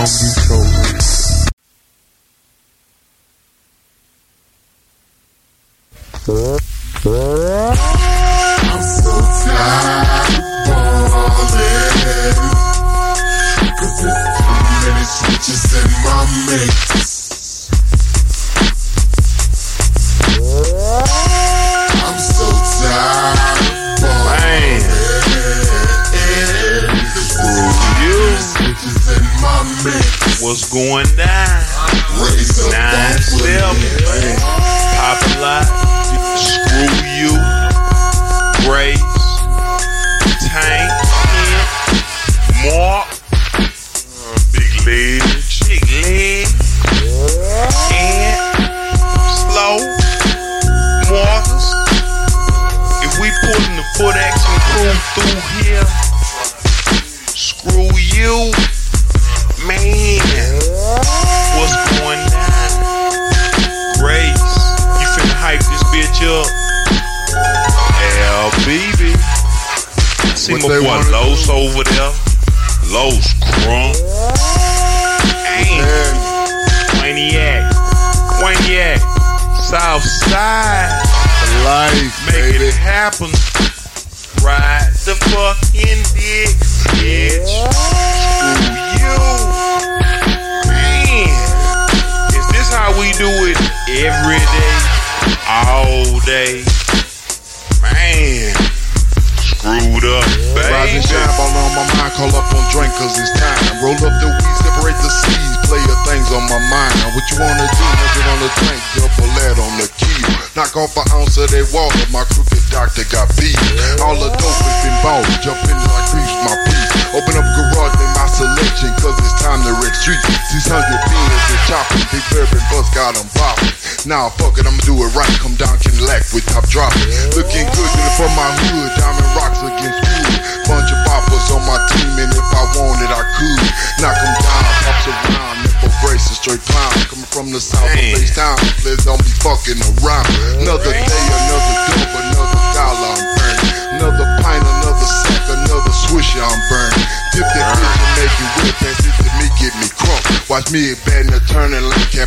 Long Beach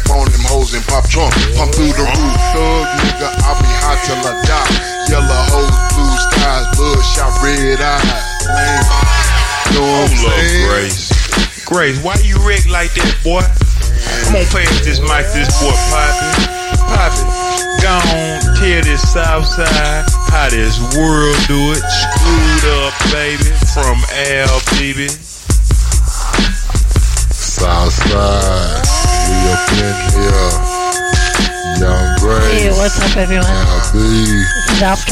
turning, like cap on them hoes and pop trunk. Pump through the roof, thug nigga, I'll be hot till I die. Yellow hoes, blue skies, bloodshot red eyes. Man, know what I'm Hold up, saying? Grace. Grace, why you wreck like that, boy? Come on, pass this mic this boy, Poppy. Poppy, go on, tear this south side. How this world do it. Screwed up, baby. From Al, baby. Southside, we up in here. Young Grace. Hey, what's up, everyone? LB, This is Alf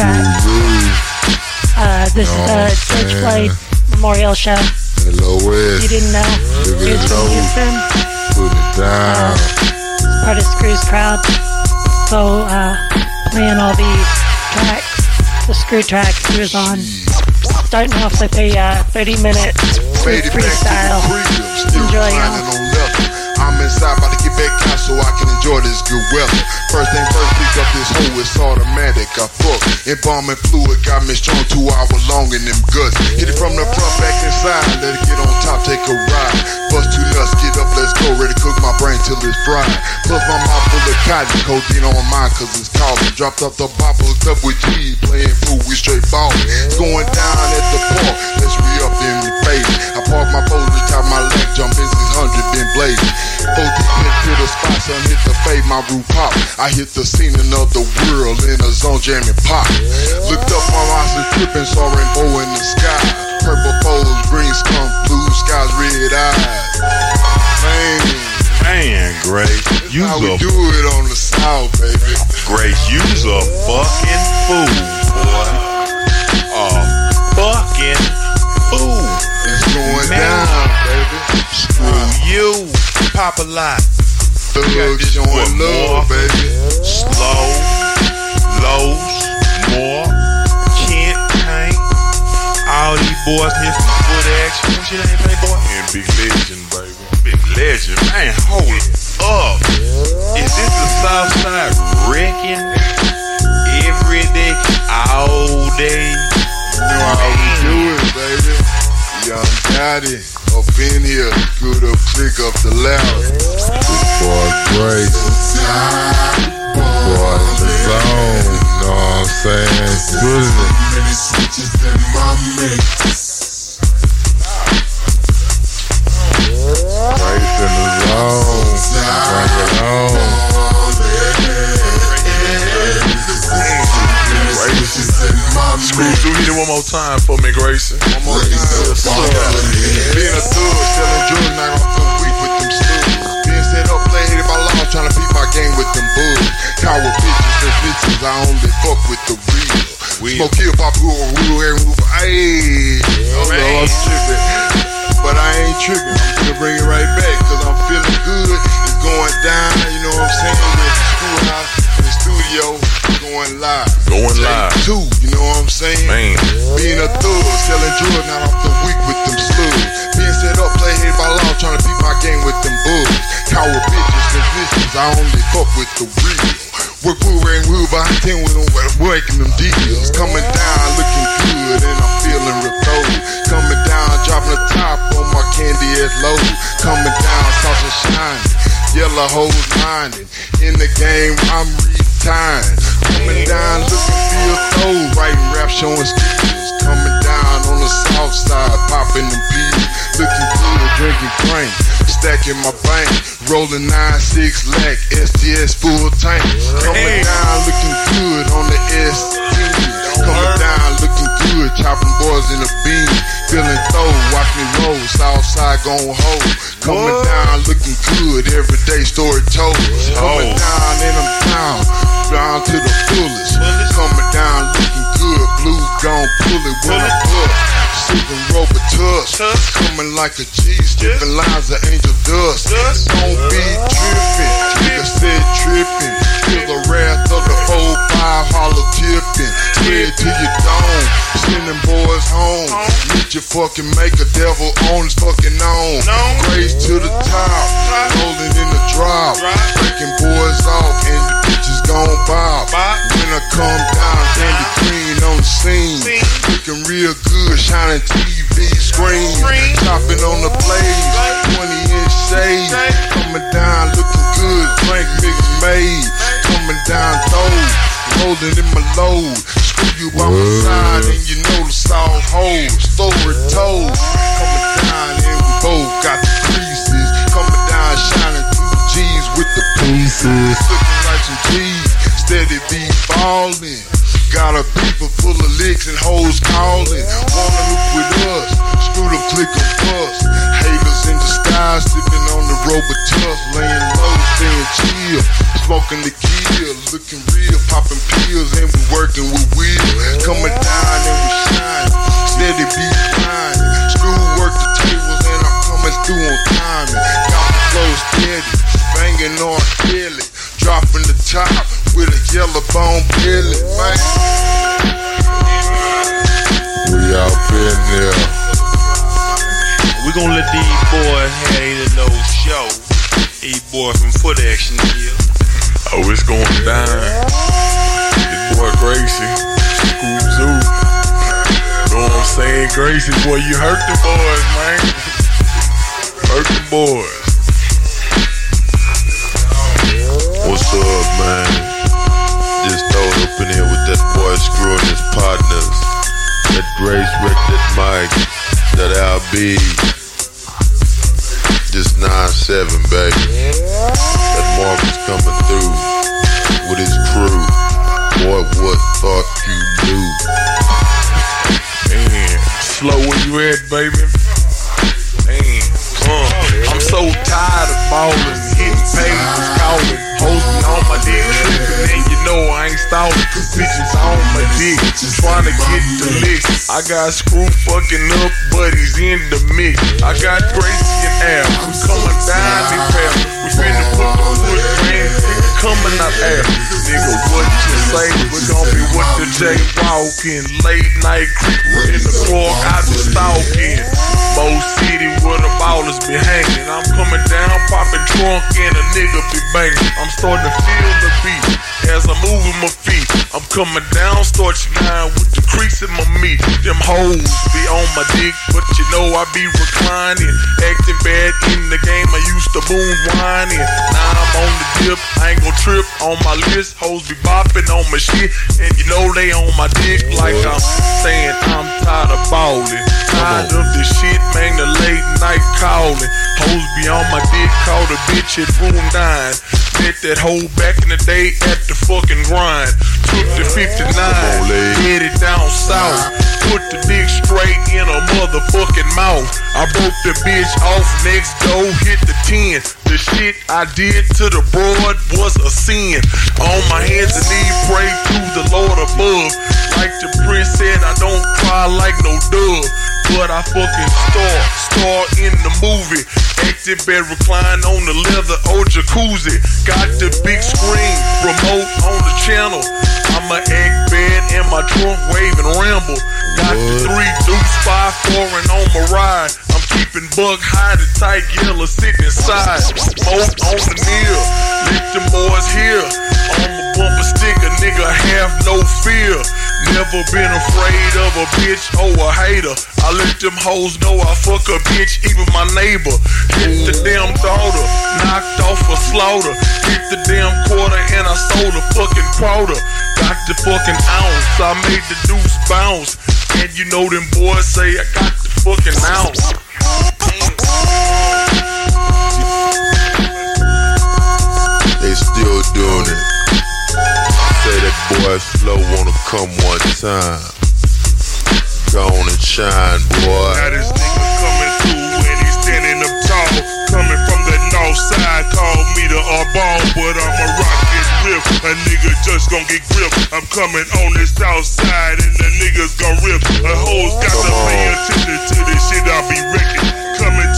Uh, this is Know the Church saying? Memorial Show. Hello West. You didn't know? It's from. Houston. Put it down. Part of Screw's crowd. So, uh, playing all these tracks, the Screw tracks he was on. Starting off with a uh, 30 minute Faded back to the freestyle. Enjoy, y'all. Inside, about to get back out so I can enjoy this good weather. First thing first, pick up this hoe, it's automatic. I fuck. Embalming fluid got me strong two hours long in them guts. Hit it from the front, back inside, let it get on top, take a ride. Bust two nuts, get up, let's go. Ready to cook my brain till it's fried. Plus my mouth full of cotton, codeine on mine cause it's calling. Dropped up the hooked up with G, playing fool, we straight ballin'. Going down at the park, let's re up in the fade. I park my boat, retire my leg, jump in 600, been blazing. Go deep into the spot, son, hit the fade, my roof pop. I hit the scene of the world in a zone jamming pop. Looked up my monster tripping, saw rainbow in the sky. Purple poles, green skunk, blue skies, red eyes. Man, Man, Grace, you's how we a do it on the south, baby. Grace, you's a fucking fool, boy. A fucking going Man. down, baby. Screw you, pop a lot. this showing love, more. baby. Slow, lows, more, Kent, Tank, all these boys here from foot action. What's your name, playboy? And Big Legend, baby. Big Legend, man, hold up. Is this the South Side wrecking every day, all day? You know how we do it, baby. Young Daddy. Up in here, good up, click up the loud. Boy, great. Boy, in the zone. Know what I'm saying? Good. Many switches in my mix. Great in the zone. Bring it on. Screw through it one more time for me, Grayson. And bitches, I only fuck with the real. Smoke kill, pop, who who hair move. Ayy, I'm tripping. But I ain't tripping. I'm gonna bring it right back, cause I'm feeling good. It's going down, you know what I'm saying? We're the schoolhouse, in the studio, going live. Going Take live. Two, you know what I'm saying? Man. Being a thug, selling drugs, not off the week with them slugs. Being set up, play hit by law, trying to beat my game with them bugs. Coward bitches and bitches, I only fuck with the real. Move and ten with them, working them deals. Coming down, looking good, and I'm feeling refold. Coming down, dropping the top on my candy ass load. Coming down, sauce and shining. Yellow hoes minding. In the game, I'm retiring. Coming down, looking feel throw. Writing rap, showing skills. Coming down on the south side, popping them pills. Looking good, drinking drink. Stacking my bank. Rolling 9-6 lack, STS full tank. Coming down, looking good on the ST. Coming down, looking good. Chopping boys in a beam. Feeling throw, watch me roll. Southside gon' hold. Coming down, looking good. Every day story told. Coming down and I'm down. Down to the fullest. Coming down, looking good. Blue gon' pull it when I pull. Sipping rubber tuss. Coming like a G. Skipping lines of angel dust. Don't be tripping. Nigga said tripping. Feel the wrath of the 4-5 hollow tipping. Spread to your dome. Sending boys home. Meet your fucking maker. Devil on his fucking own. Grace to the top. Rolling in the drop. Breaking boys off. And gon' bob. When I come down, candy green on the scene. Looking real good. Shining TV screen. Chopping on the blaze. 20 inch shade. Coming down looking good. Drink mix made. Coming down throw. Rolling in my load. Screw you by my side. And you know the soft hole. Story told. Coming down and we both got the creases. Coming down shining through G's with the pieces. Looking like some G's. Ballin'. Got a beeper full of licks and hoes calling. Wanna look with us. Screw them, click them, bust. Haters in disguise, sipping on the Robitussin. Laying low, staying chill. Smoking the kill, looking real. Popping pills and we working with wheel. Coming down and we shine. Steady be grinding. Screw work the tables and I'm coming through on timing. Got the flow steady. Banging on steady. Dropping the top with a yellow bone belly, man. We out in there. We gonna let these boys have a little show. These boys from Foot Action here. Oh, it's going down. This boy Gracie, Screw Zoo. You know what I'm saying? Gracie, boy, you hurt the boys, man. Hurt the boys. What's up, man? Just throw up in here with that boy Screw and his partners. That Grace Rick, that Mike, that LB. Just 9-7, baby. That Marcus coming through with his crew. Boy, what thought you knew? Man, slow where you at, baby? So tired of ballin', hitting pages, calling, hosting on my dick, tripping, and you know I ain't stalling, bitches on my dick, just trying to get the lick. I got screw fucking up buddies in the mix. I got Gracie and Al, coming down the path. We finna put the wood coming out air. Nigga, what you say? We gon' be with the J walking, late night in the park, I be stalking. Mo City where the ballers be hanging. I'm coming down, popping trunk, and a nigga be banging. I'm starting to feel the beat. As I'm moving my feet. I'm coming down, start you nine with the crease in my meat. Them hoes be on my dick, but you know I be reclining. Acting bad in the game, I used to boom whining. Now I'm on the dip, I ain't gon' trip on my list. Hoes be bopping on my shit, and you know they on my dick like I'm saying I'm tired of ballin'. Tired of this shit, man, the late night calling. Hoes be on my dick, call the bitch at room nine. Met that hoe back in the day at the fucking grind. Took the 59, headed down south. Put the dick straight in a motherfucking mouth. I broke the bitch off next door, hit the 10. The shit I did to the broad was a sin. On my hands and knees, pray to the Lord above. Like the prince said, I don't cry like no dove. But I fucking star, star in the movie. Active bed recline on the leather old jacuzzi. Got the big screen, remote on the channel. I'ma act bad in my trunk, wave and ramble. Got the three deuce, five foreign on my ride. I'm keeping bug high, the tight yellow sitting inside. Smoke on the near, let them boys here. On my bumper sticker, nigga have no fear. Never been afraid of a bitch or a hater. I let them hoes know I fuck a bitch, even my neighbor. Hit the damn daughter, knocked off a slaughter. Hit the damn quarter and I sold a fucking quarter. Got the fucking ounce, I made the deuce bounce. And you know them boys say I got the fucking ounce. They still doing it. Boy slow wanna come one time. Go on and shine, boy. Now this nigga coming through and he's standing up tall. Coming from the north side, call me the ball, but I'm a rocket whip. A nigga just gon' get grip. I'm coming on the south side and the niggas gon' rip. A hoes got to pay attention to this shit I be wrecking. Coming to you, play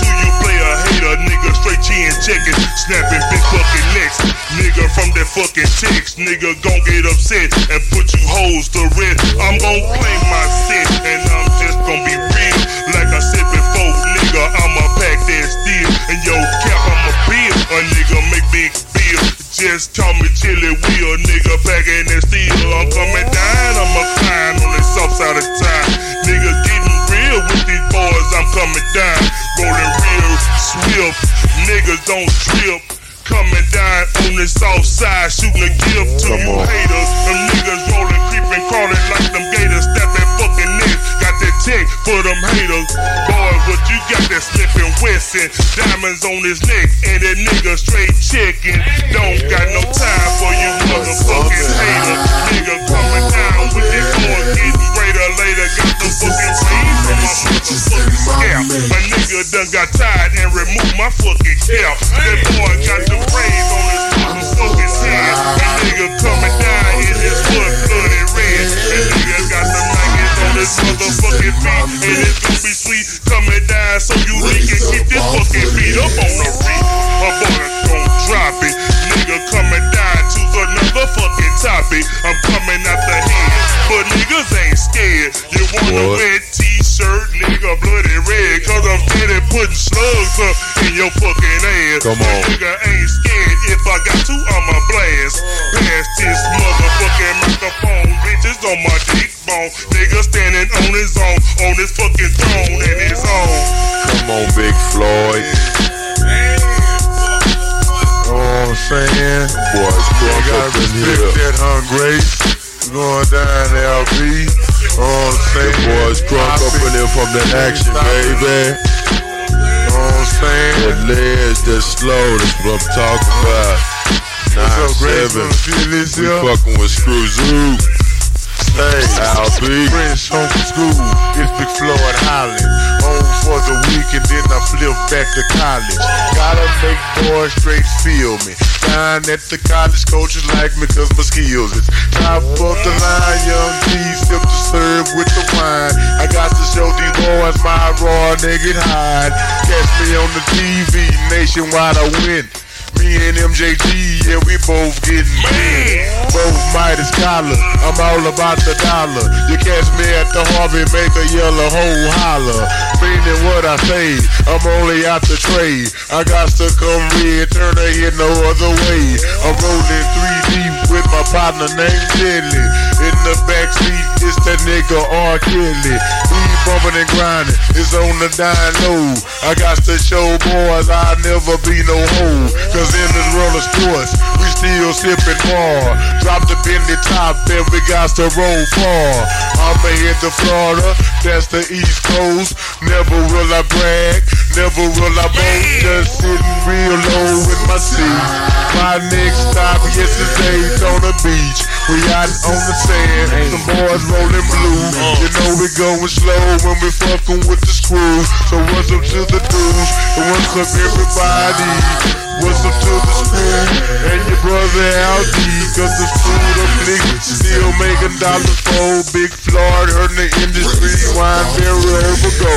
a nigga straight chin checking, snapping big fucking necks. Nigga from that fucking text, nigga gon' get upset and put you hoes to rest. I'm gon' claim my set and I'm just gon' be real. Like I said before, nigga, I'ma pack that steel and yo cap I'ma bill. A nigga make big bill. Just call me chili wheel, nigga packing that steel. I'm coming down, I'ma climb on the south side of town. Nigga getting with these boys, I'm coming down. Rolling real swift, niggas don't trip. Coming down on the south side, shooting a gift to Come you on. haters. Them niggas rolling, creeping, crawling like them gators, stepping fucking. Got that check for them haters. Boy, what you got that slipping Wesson? Diamonds on his neck, and that nigga straight checking. Don't got no time for you motherfucking haters. Nigga coming down with this boy getting greater later. Got the fucking brains from my motherfucking scalp. My nigga done got tired and removed my fucking cap. That boy got the brains on his motherfucking head. That nigga coming down putting slugs up in your fucking ass. Come But on. nigga ain't scared. If I got to, I'ma blast. Pass this motherfucking microphone. Bitches on my dick bone. Nigga standing on his own, on his fucking throne and his own. Come on, Big Floyd. know what I'm saying? Boys, You crunk gotta up in respect here. that hungry. Going down LB. You know what I'm The saying? boys crunk up in here from the action, baby. You know what I'm saying? That ledge, that slow, that's what I'm talking about. What's up, Grace? 9-7. Wanna feel this We fucking with Screw Zoo. Hey, LB. Friends home from school, it's Big Floyd Holland. Home for the week and then I flip back to college. Gotta make boys straight feel me. Down at the college, coaches like me cause my skills is top of the line. Young G, sip to serve with the wine. I got to show these boys my raw naked hide. Catch me on the TV, nationwide I win. Me and MJG, yeah, we both getting big. Both mighty scholar, I'm all about the dollar. You catch me at the Harvey, make a yellow hole holler. Meaning what I say, I'm only out to trade. I got to come red, turn a hit no other way. I'm rolling 3 deep with my partner named Jelly. In the backseat, it's that nigga R. Kelly. We bumping and grinding, it's on the dying low. I got to show boys I'll never be no hoe. Cause in this world of sports, we still sipping more. Drop the bendy top and we got to roll far. I'ma hit to Florida, that's the East Coast. Never will I brag, never will I boast. Just sitting real low in my seat. My next stop, yes, is Daytona Beach. We out on the sand, some boys rolling blue. Oh. You know we going slow when we fucking with the screws. So what's up to the dudes? And what's up everybody? What's up to the screw? And your brother Aldi, cause the food of niggas still making dollars for Big Floyd, hurting the industry, wine barrel, ever go.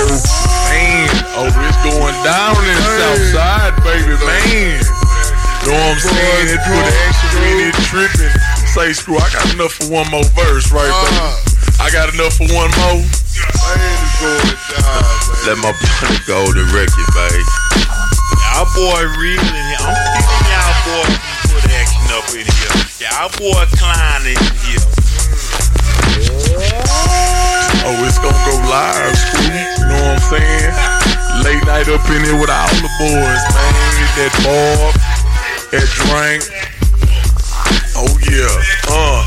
Man, oh, it's going down in the south side, baby, man. Know what I'm saying? It put action in it tripping. Say, screw, I got enough for one more verse, right, baby? Uh-huh. I got enough for one more. Let my partner go to record, baby. Y'all boy real in here. I'm y'all boy put action up in here. Y'all boy Klein in here. Oh, it's gonna go live, screw. You know what I'm saying? Late night up in here with all the boys, man. That Bob, that drink. Oh yeah, uh.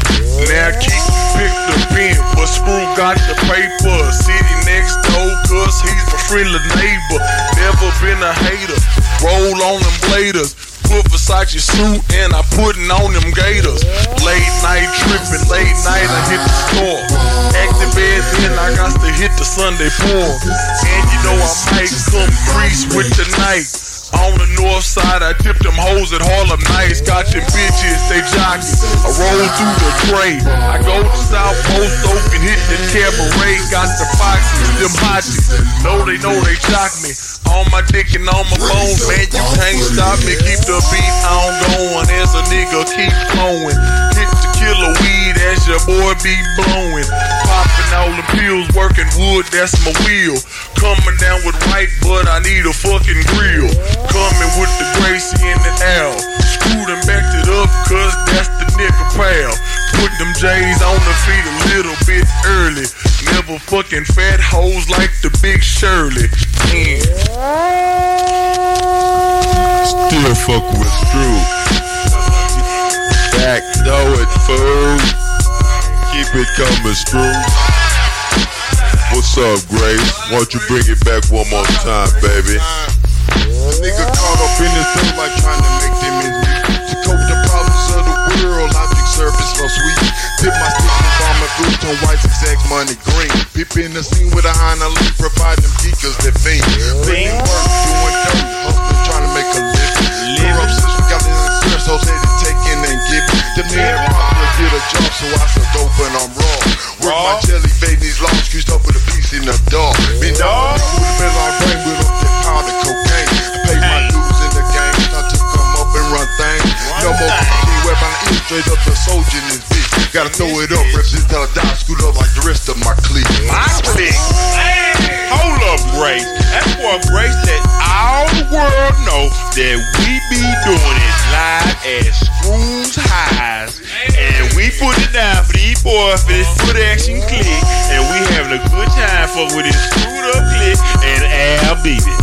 Now keep pick the pen, but Screw got the paper. City next door, cause he's my friendly neighbor. Never been a hater. Roll on them bladers. Put Versace suit and I putting on them gators. Late night tripping, late night I hit the store. Active bed, then I got to hit the Sunday porn. And you know I might come grease with the night. On the north side, I dip them hoes at Harlem Nights. Got them bitches, they jockey. I roll through the tray. I go to South Post Oak and hit the cabaret. Got the foxes, them hotties. Know they know they jock me. On my dick and on my bones, man, you can't stop me. Keep the beat on going as a nigga keep flowing. Hit the killer weed as your boy be blowing. Popping all the pills, working wood, that's my wheel. Coming down with white, but I need a fucking grill. Coming with the Gracie and the L. Screwed and backed it up, cause that's the nigga pal. Put them J's on the feet a little bit early. Never fucking fat hoes like the big Shirley. Still fuck with Screw. Back though it fool. Keep it coming, Screw. What's up, Grace? Why don't you bring it back one more time, baby? A nigga caught up in this thing like trying to make them meet. To cope the problems of the world, think service no sweet. Dip my stick in bomb and blue tone white zigzag money green. Pip in the scene with a Hina leaf, provide them geekers that fiend. Lean work, doing dirt, hustling, trying to make a living. Corrupt so they to take in and give it. Popular get a job, so I said dope and I'm raw. Work my jelly baby, these long screws up with a piece in the dog. Been down with the bed on brain with up that powder cocaine. I paid my dues in the game, start to come up and run things. No more my ear straight up the soldier in this bitch. Gotta throw it up, reps until I die, scoot up like the rest of my clique. My clique. Hold up, Grace. That boy Grace let all the world know that we be doing live at Screws Highs. And we put it down for these boys for this foot action click. And we having a good time for with this screwed up click and Al beat it.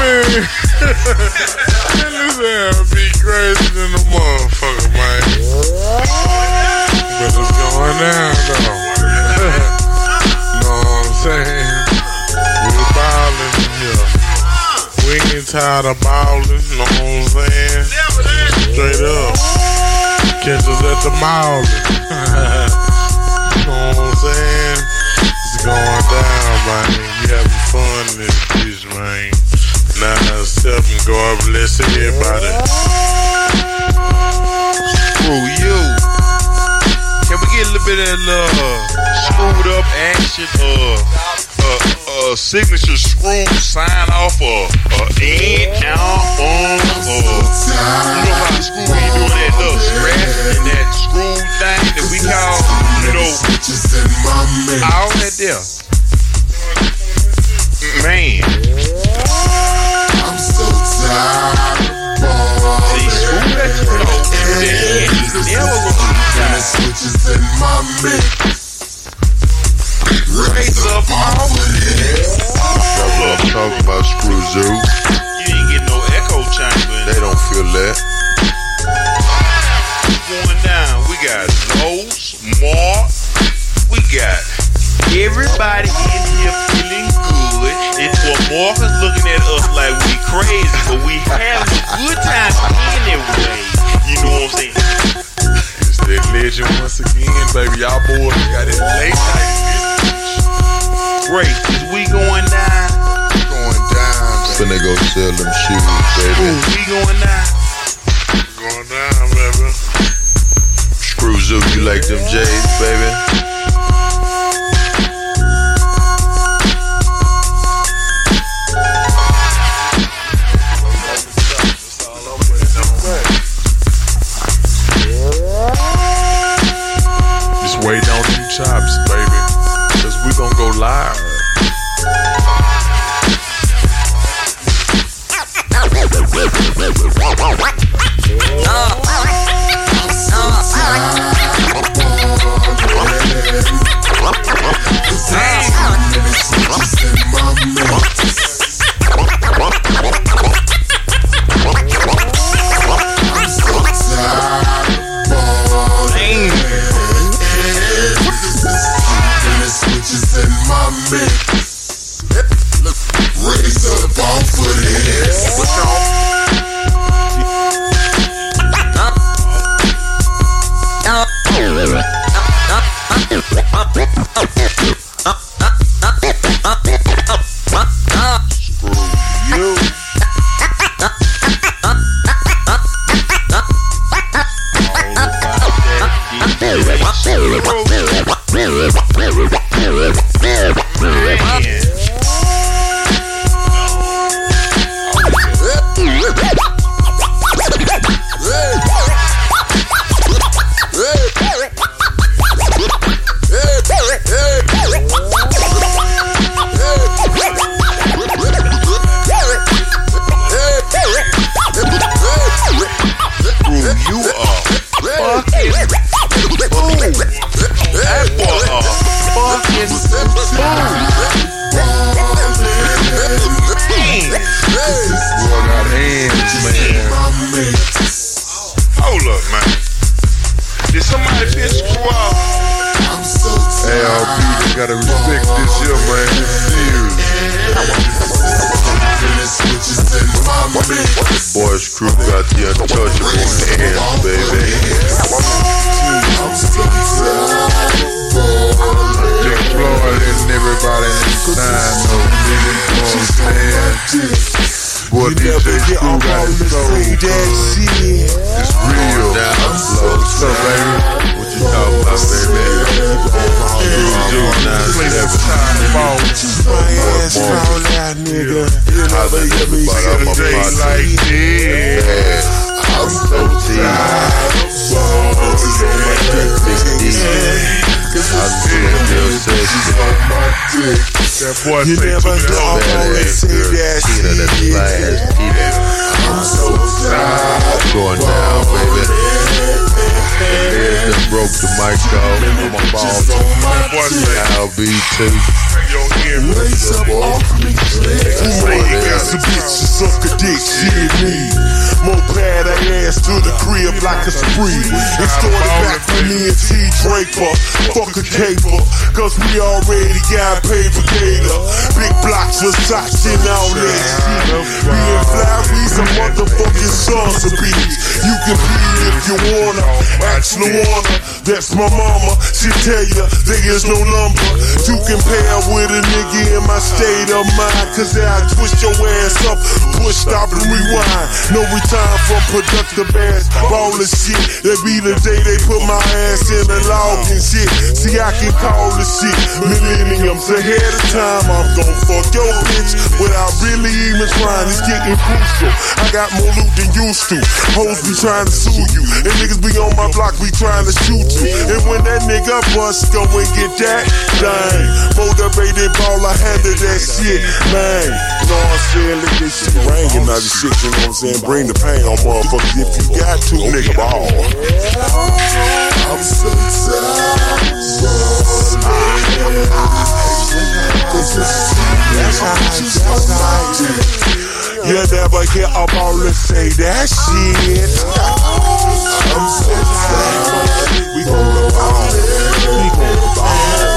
Man, this air be crazy than a motherfucker, man. But it's going down, though. know what I'm saying? Ain't tired of ballin', know what I'm saying? Straight up. Catch us at the mall. know what I'm saying? It's going down, man. We having fun in this bitch, man. Nine seven, God bless everybody. Screw you. Can we get a little bit of that uh, screwed up action? Uh, uh, a signature screw sign off a a in on uh, you know how the screw be doing that little scratch and that screw thing that we call you know all that there. Man, I'm so tired see, screw that you know, that never gonna be switches in my mix. Raise up all what I'm talking about, Screw Zoo. You ain't get no echo chamber They don't feel that. going down. We got Lowe's, Mark, we got everybody in here feeling good. It's what Marcus looking at us like we crazy, but we having a good time anyway. You know what I'm saying? It's that legend once again, baby. Y'all boys got it late night. Grace, is we going down? Going down, baby. Finna go sell them shoes, baby. We going down? Going down, baby. Screw Zoo, you like them J's, baby? Off. I'm a ball. That boy say I'll be too. your up off me. Ass a bitch suck a dick, me. More bad ass to the crib like a spree. It started back with me and T Draper. Fuck a caper, cause we already got paper gator. Big blocks, Versace and all that shit. Being fly, we some motherfucking sons of bees. You can be if you wanna. Ask Luana, that's my mama. She tell ya there is no number to compare with a nigga nigga in my state of mind. Cause I twist your ass up, push, stop, and rewind. No return from productive ass, ballin' shit. That be the day they put my ass in the log and shit. See, I can call the shit millenniums ahead of time. I'm gon' fuck your bitch without really even trying. It's getting crucial. I got more loot than used to. Hoes be trying to sue you. And niggas be on my block, be trying to shoot you. And when that nigga bust, go and get that thing. Motivated ball, I handle that shit, man. What I'm saying? Look this shit ringing out of shit, you know what I'm saying? Bring the pain on motherfuckers if you got to, nigga ball. I'm so tired. Cause it's You never hear a baller say that shit. I'm so tired. We gonna ball. We gonna ball.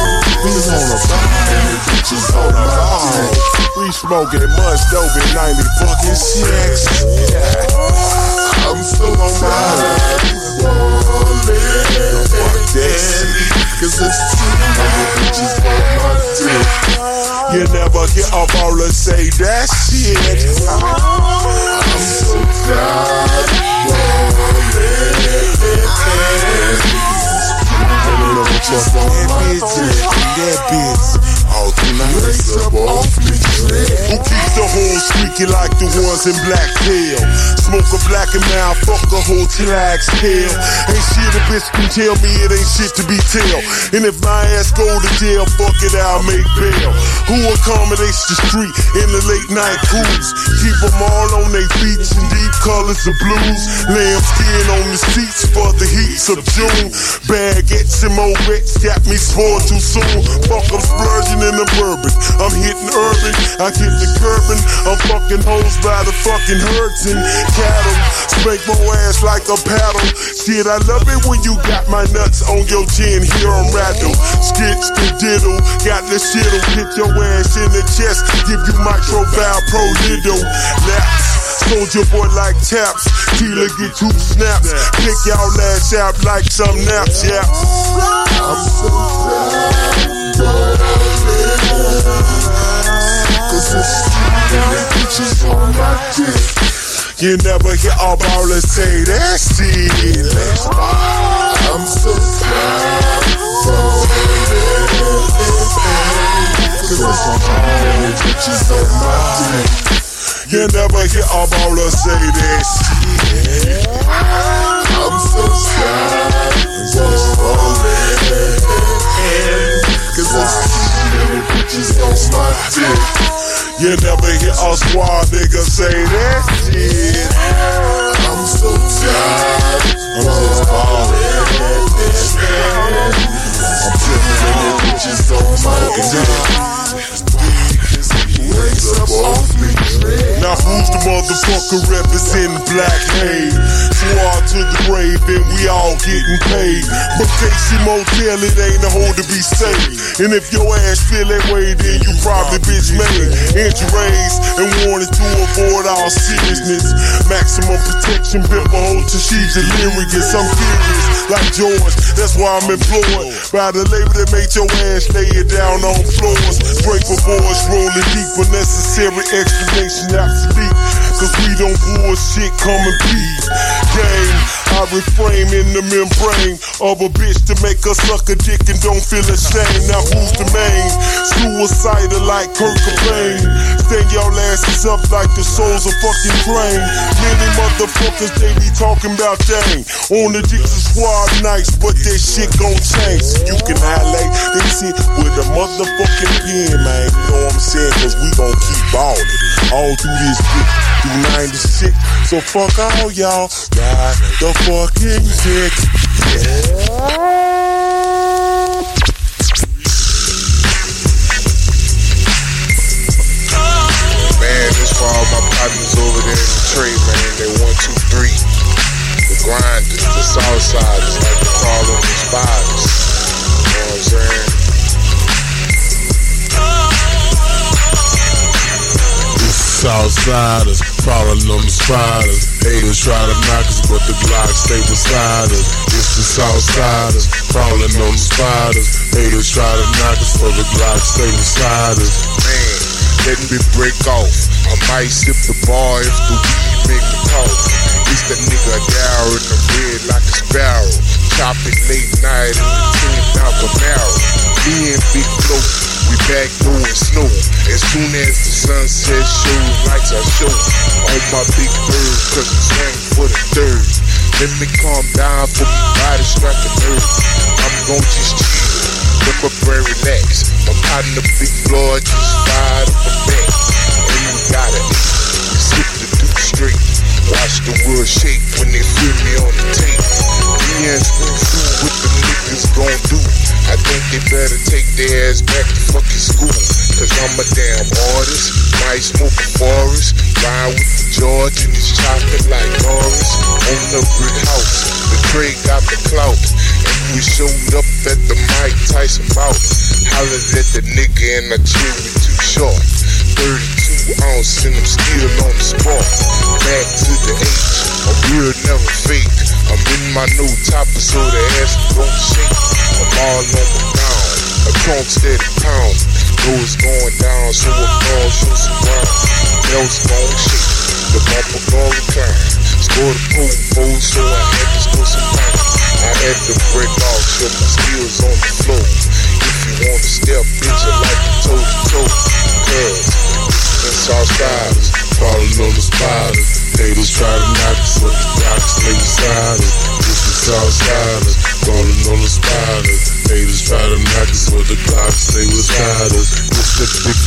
Ball. Bitches on my. We smoking much dope in 90 fucking six. I'm tired. Fuck that. Cause it's too bitches on my dick. You never hear a baller say that shit. I'm so tired. That bitch, that bitch. All through night. Raise up off me, Who keeps the whole squeaky like the ones in black tail? Smoke a black and mouth, fuck a whole chillax tail. Ain't shit a bitch can tell me it ain't shit to be tell. And if my ass go to jail, fuck it, I'll make bail. Who accommodates the street in the late night cruise? Keep them all on their feet in deep colors of blues. Lamb skin on the seats for the heats of June. Baguettes and Morettes got me spoiled too soon. Fuck, I'm splurging in the bourbon. I'm hitting urban, I hit the curbing. I'm fucking hoes by the fucking herds and cattle. Spank my ass like a paddle. Shit, I love it when you got my nuts on your chin. Here I'm rattle. Skits the diddle. Got the shit'll hit your ass in the chest. Give you micro valve pro lido. Laps. Soldier boy like taps. Keeler get two snaps. Pick y'all ass out like some naps. Yeah. I'm so tired. Cause it's bitches on my dick. You never hear a baller say that shit. I'm so tired. Cause it's many bitches on my dick. You never hear a baller say that shit. I'm so tired. Cause it's too many bitches on my dick. You never hear a squad nigga say that shit. I'm so tired. I'm just ballin'. I'm many bitches on my dick. Raise up off me, Now who's the motherfucker representing Black Hay? Swore to the grave and we all getting paid. But Casey Motel, it ain't a hole to be saved. And if your ass feel that way, then you probably bitch made. Injuries and wanted to avoid all seriousness. Maximum protection, built for hoe till she's delirious. I'm curious, like George, that's why I'm employed. By the label that made your ass lay it down on floors. Break for boys, rolling deep, unnecessary explanation obsolete. Cause we don't bullshit, come and peace. Game, I refrain in the membrane of a bitch to make her suck a dick and don't feel ashamed. Now who's the main? Suicidal like Kurt Cobain. Stand y'all asses up like the souls of fucking train. Many motherfuckers, they be talking about dang. On the Dixon squad nights, but that shit gon' change. You can highlight this shit with a motherfucking pen, man. You know what I'm saying? Cause we gon' keep ballin' all through this shit, through 96. So fuck all y'all, ride the fucking dick. Man, this for all my partners over there in the trade, man. They one, two, three. The grinders, the south siders, like they call them the spiders. You know what I'm saying? Southsiders, crawling on the spiders. Haters try to knock us, but the Glock stay beside us. It's the Southsiders, crawling on the spiders. Haters try to knock us, but the Glock stay beside us. Man, let me break off. I might sip the bar if the weed make me talk. It's the nigga down in the red like a sparrow. Chopping late night in the 10 out. Me and Big Flo, we back doing snow. As soon as the sunset shows, lights are show. On my big bird, cause it's swing for the third. Let me calm down for my body striking nerve. I'm gon' just chill, let my brain relax. My partner Big floor, just fired up a back. And we got it. Sip the dude straight. Watch the world shake when they feel me on the tape. Me and Spoon what the niggas gon' do? I think they better take their ass back to fucking school. Cause I'm a damn artist. Might smoke a forest. Ride with the George and his chocolate like Norris. On the brick house. The Trey got the clout. And we showed up at the Mike Tyson bout. Hollered at the nigga and I chill with too short. 32 ounce and I'm still on the spot. Back to the H. I'm real, never fake. I'm in my new topper so the ass don't shake. I'm all on the ground. A trunk steady pound. Know it's going down, so I'm gonna some ground. Bells gon' shake. The bumper gon' recline. Score the pool pole, so I had to score some pound. I had to break off, show my skills on the floor. If you wanna step, bitch, I like to toe to toe. Cause it's our styles, on the spiders. Haters try to knock us, but the Glock stay beside us. It's the Southsiders, crawling on the spiders. Haters try to knock us, but the Glock stay beside us. It's the Big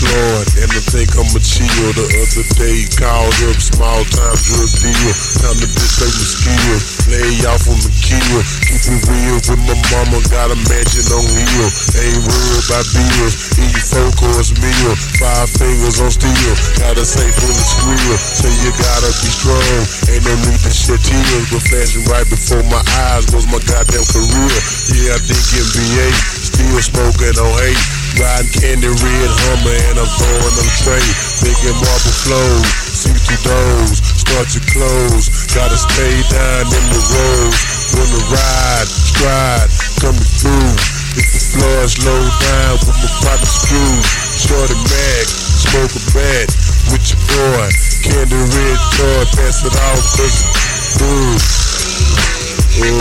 and I think I'm a chill. The other day, called up, small time drug deal. Time to display my skills, lay off on the kill. Keep it real with my mama, got a mansion on hill. Ain't worried about bills, eat four course meal. Five fingers on steel, got a safe full of squeal. Say you gotta be strong, ain't no need to shed tears. But flashing right before my eyes was my goddamn career. Yeah, I think NBA, still smoking on eight. Riding candy red Hummer and I'm throwing them tray. Making marble flows, see through those, start to close. Gotta stay down in the roads. Wanna ride, stride, coming through. If the floor slow down with my partner screw. Shorty Mac, smoke a bat with your boy. Candy red toy, pass it off cause it's good.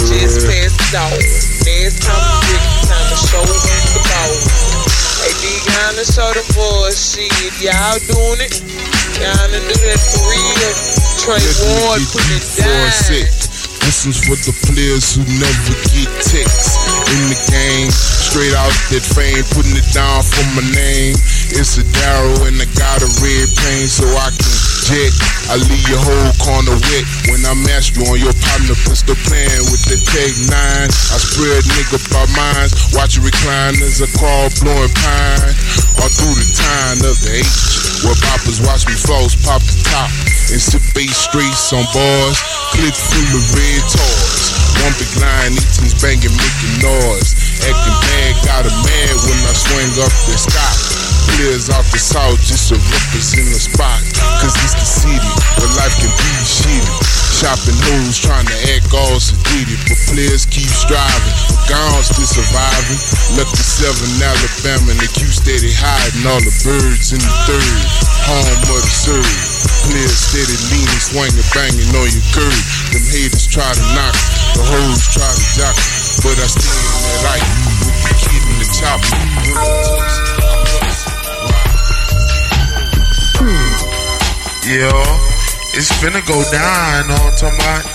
Just pass it off. Next time we drink, time to show them the ball. Hey, big Honda, show the boys shit. Y'all doing it? To do that for real. Trey Ward putting it down. This is for the players who never get texts in the game. Straight out that fame, putting it down for my name. It's a Darrow and I got a red paint so I can I leave your whole corner wet when I mash you on your partner pistol plan with the Tech 9. I spread nigga by minds, watch you recline as I crawl blowing pine. All through the time of the H, where poppers watch me floss, pop the top and sip eight straights on bars. Clip full of red toys. One big line, eatings banging, making noise. Acting bad, got a mad when I swing up the sky. Players out the south just to represent the spot. Cause it's the city where life can be shitty. Shopping hoes trying to act all sedated, but players keep striving. Gowns still surviving. Left the seven Alabama and the Q steady hiding all the birds in the third. Home of the surge. Players steady leaning, swinging, banging on your curb. Them haters try to knock, the hoes try to jock, but I stay in that light with the kid in the chopper. Yeah, it's finna go down, know I'm talking about?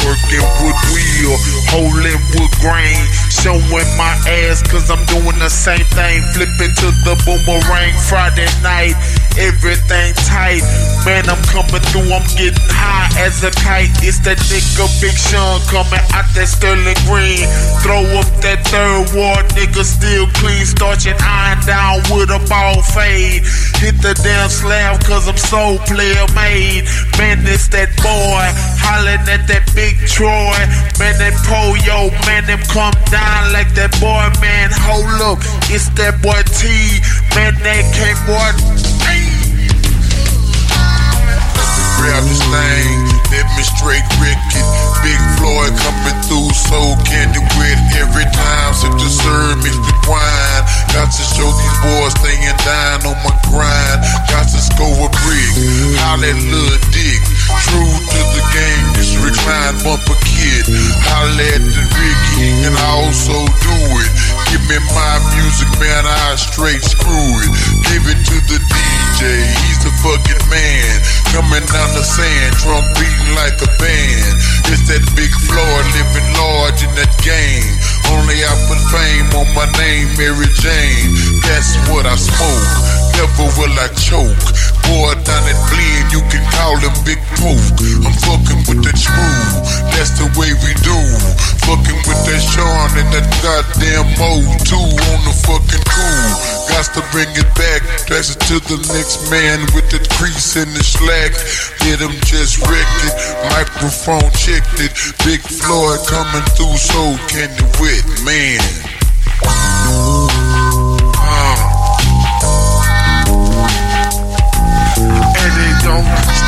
Working wood wheel, holding wood grain, showing my ass cause I'm doing the same thing. Flipping to the boomerang Friday night, everything tight. Man, I'm coming through, I'm getting high as a kite. It's that nigga Big Sean coming out that Sterling Green. Throw up that third ward, nigga still clean, starching iron down with a ball fade. Hit the damn slab cause I'm so player made. Man, it's that boy hollering at that big Troy. Man, that Poyo, man, them come down like that boy, man. Hold up, it's that boy T. Man, that came boy. Grab this thing, let me straight wreck it. Big Floyd coming through, so candy wet every time. Sip the serve, mix the wine. Got to show these boys staying down on my grind. Got to score a brick, Lil Dick. True to the game, this recline bumper kid. Holla at the Ricky and I also do it. Give me my music, man, I straight screw it. Give it to the DJ, he's the fucking man. Coming down the sand, drunk beating like a band. It's that big floor, living large in that game. Only I put fame on my name, Mary Jane. That's what I smoke. Never will I choke. Boy down at Blend, you can call him Big Poke. I'm fucking with that smooth. That's the way we do. Fucking with that Sean and that goddamn Mo too on the fucking cool. Got to bring it back. Pass it to the next man with the crease in the slack. Get him just wrecked it. Microphone checked it. Big Floyd coming through, so candy wet, man.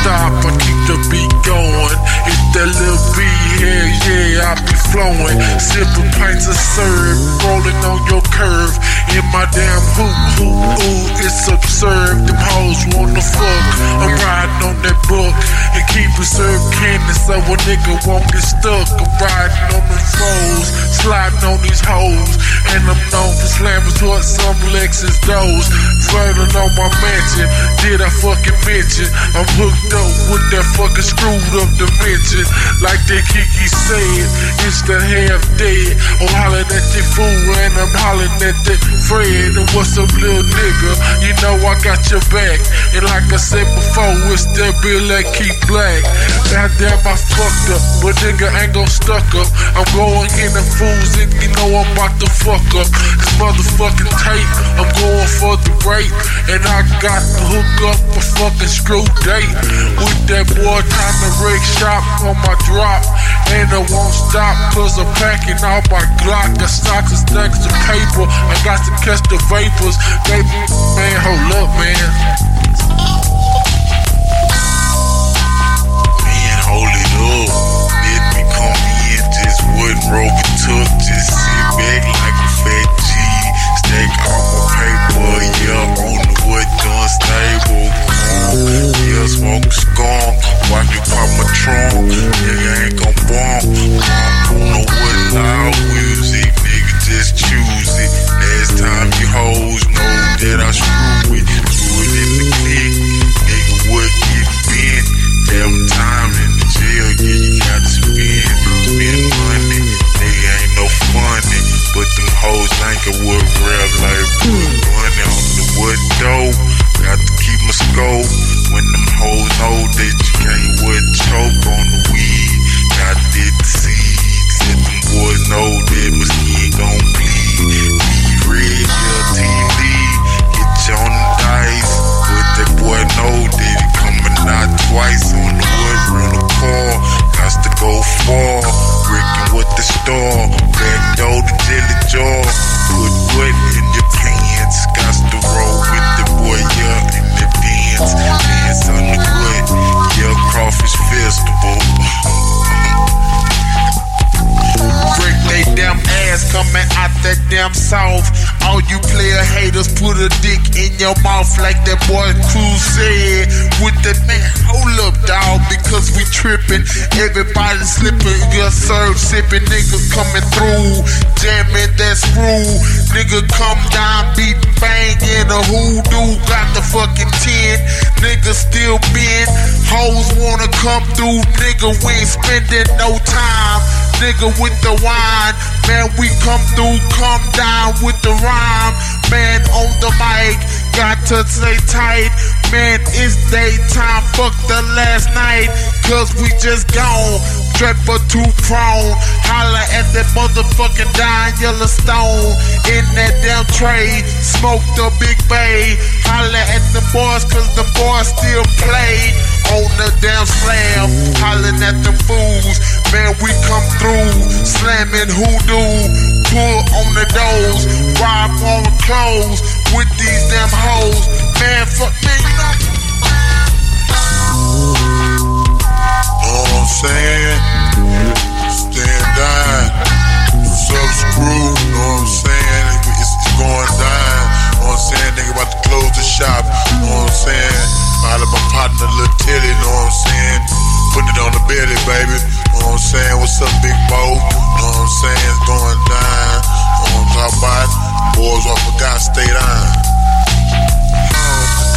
Stop. I keep the beat going. If that little beat here, yeah, I be flowing. Sipping pints of syrup, rolling on your curve. In my damn hoop, hoop, ooh, it's absurd. Them hoes wanna fuck. I'm riding on that book and keep it served candy so a nigga won't get stuck. I'm riding on the foes, sliding on these hoes. And I'm known for slamming towards some Lexus doors. Flirting on my mansion, did I fucking mention? I'm hooked up with that fucking screwed up dimension. Like that Kiki said, it's the half dead. I'm hollering at the fool and I'm hollering at the Fred. And what's up, little nigga? You know I got your back. And like I said before, it's that bill that keep black. Goddamn, I fucked up, but nigga ain't gon' stuck up. I'm going in the fools and you know I'm about to fuck up. This motherfucking tape, I'm going for the rape. And I got to hook up a fucking screw date. With that boy trying to rig shop on my drop. And I won't stop cause I'm packing all my Glock. Got stocks and stacks of paper. I got to catch the vapors. Baby, man, hold up, man. Man, hold it up. Let me come in, just what Rover took. Just sit back like a fat G. Stack all my paper, yeah, on the wood done stable. Yeah, smoke skunk, watch me pop my trunk. Nigga ain't gon' Nigga come down, beating bang in a hoodoo. Got the fucking 10. Nigga still bend. Hoes wanna come through, nigga. We ain't spending no time nigga with the wine. Man, we come through, come down with the rhyme. Man, on the mic, got to stay tight. Man, it's daytime, fuck the last night. Cause we just gone, straight for two prone. Holla at that motherfucking dying Yellowstone. In that damn trade. smoke the big bay. Holla at the boys, cause the boys still play. On the damn slam, hollering at the fools. Man, we come through, slamming hoodoo. Pull on the doors, rob on the clothes with these damn hoes. Man, fuck, me, you know. what I'm saying? Stand down. Sub screw, know what I'm saying? Saying? Nigga about to close the shop. Know what I'm saying? Out of my partner, Lil Tilly, know what I'm saying? Putting it on the belly, baby. Know what I'm saying? What's up, Big Bo? Know what I'm saying? It's going down. Know what I'm talking about? Boys, I forgot, stay down.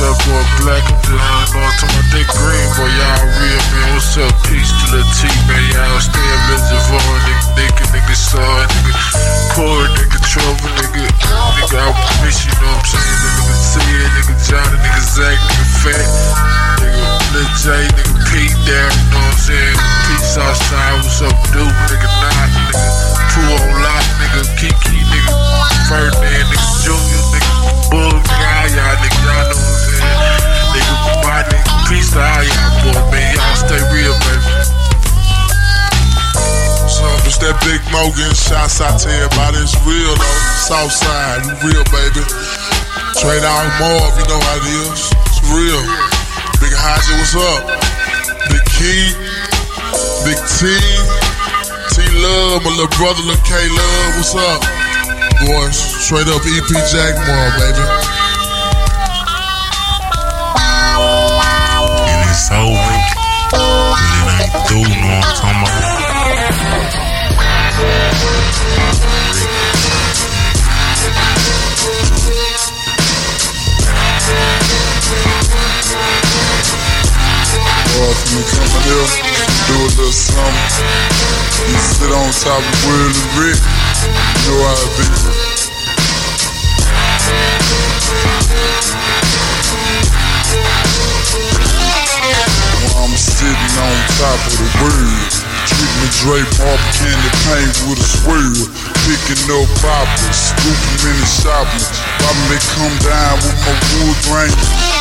That boy black, just on going to my dick green, boy. Y'all real, man. What's up? Peace to the T, man. Y'all stay in Reservoir, nigga, nigga, nigga, saw, nigga, Corey, nigga, Trevor, nigga, nigga, I miss you, know what I'm saying? Nigga, Sid, nigga, Johnny, nigga, Zach, nigga, Fat, nigga, Lil J, nigga, Pete, there, you know what I'm saying? Peace outside, what's up, dude, nigga, Knot, nigga, Pooh on lock, nigga, Kiki, nigga, Ferdinand, nigga, Junior, nigga, Bull, nigga, all y'all, nigga, y'all know what I'm saying? Nigga, body, peace to all y'all, boy, man, y'all stay real, baby. It's that Big Mo getting shots out to everybody. It's real though. Southside, we real baby. Trade out if you know how it is. It's real. Big Haji, what's up? Big Key, Big T, T Love, my little brother, little K Love, what's up? Boys, straight up EP Jack more, baby. And it's over. But it ain't through, know I'm talking me coming here, do a little something. You sit on top of the world and rip. You know how it be. While I'm sitting on top of the world. Me drape off candy paint with a swirl. Picking up boppers, scooping in the shoppers. Bobbing they come down with my wood grain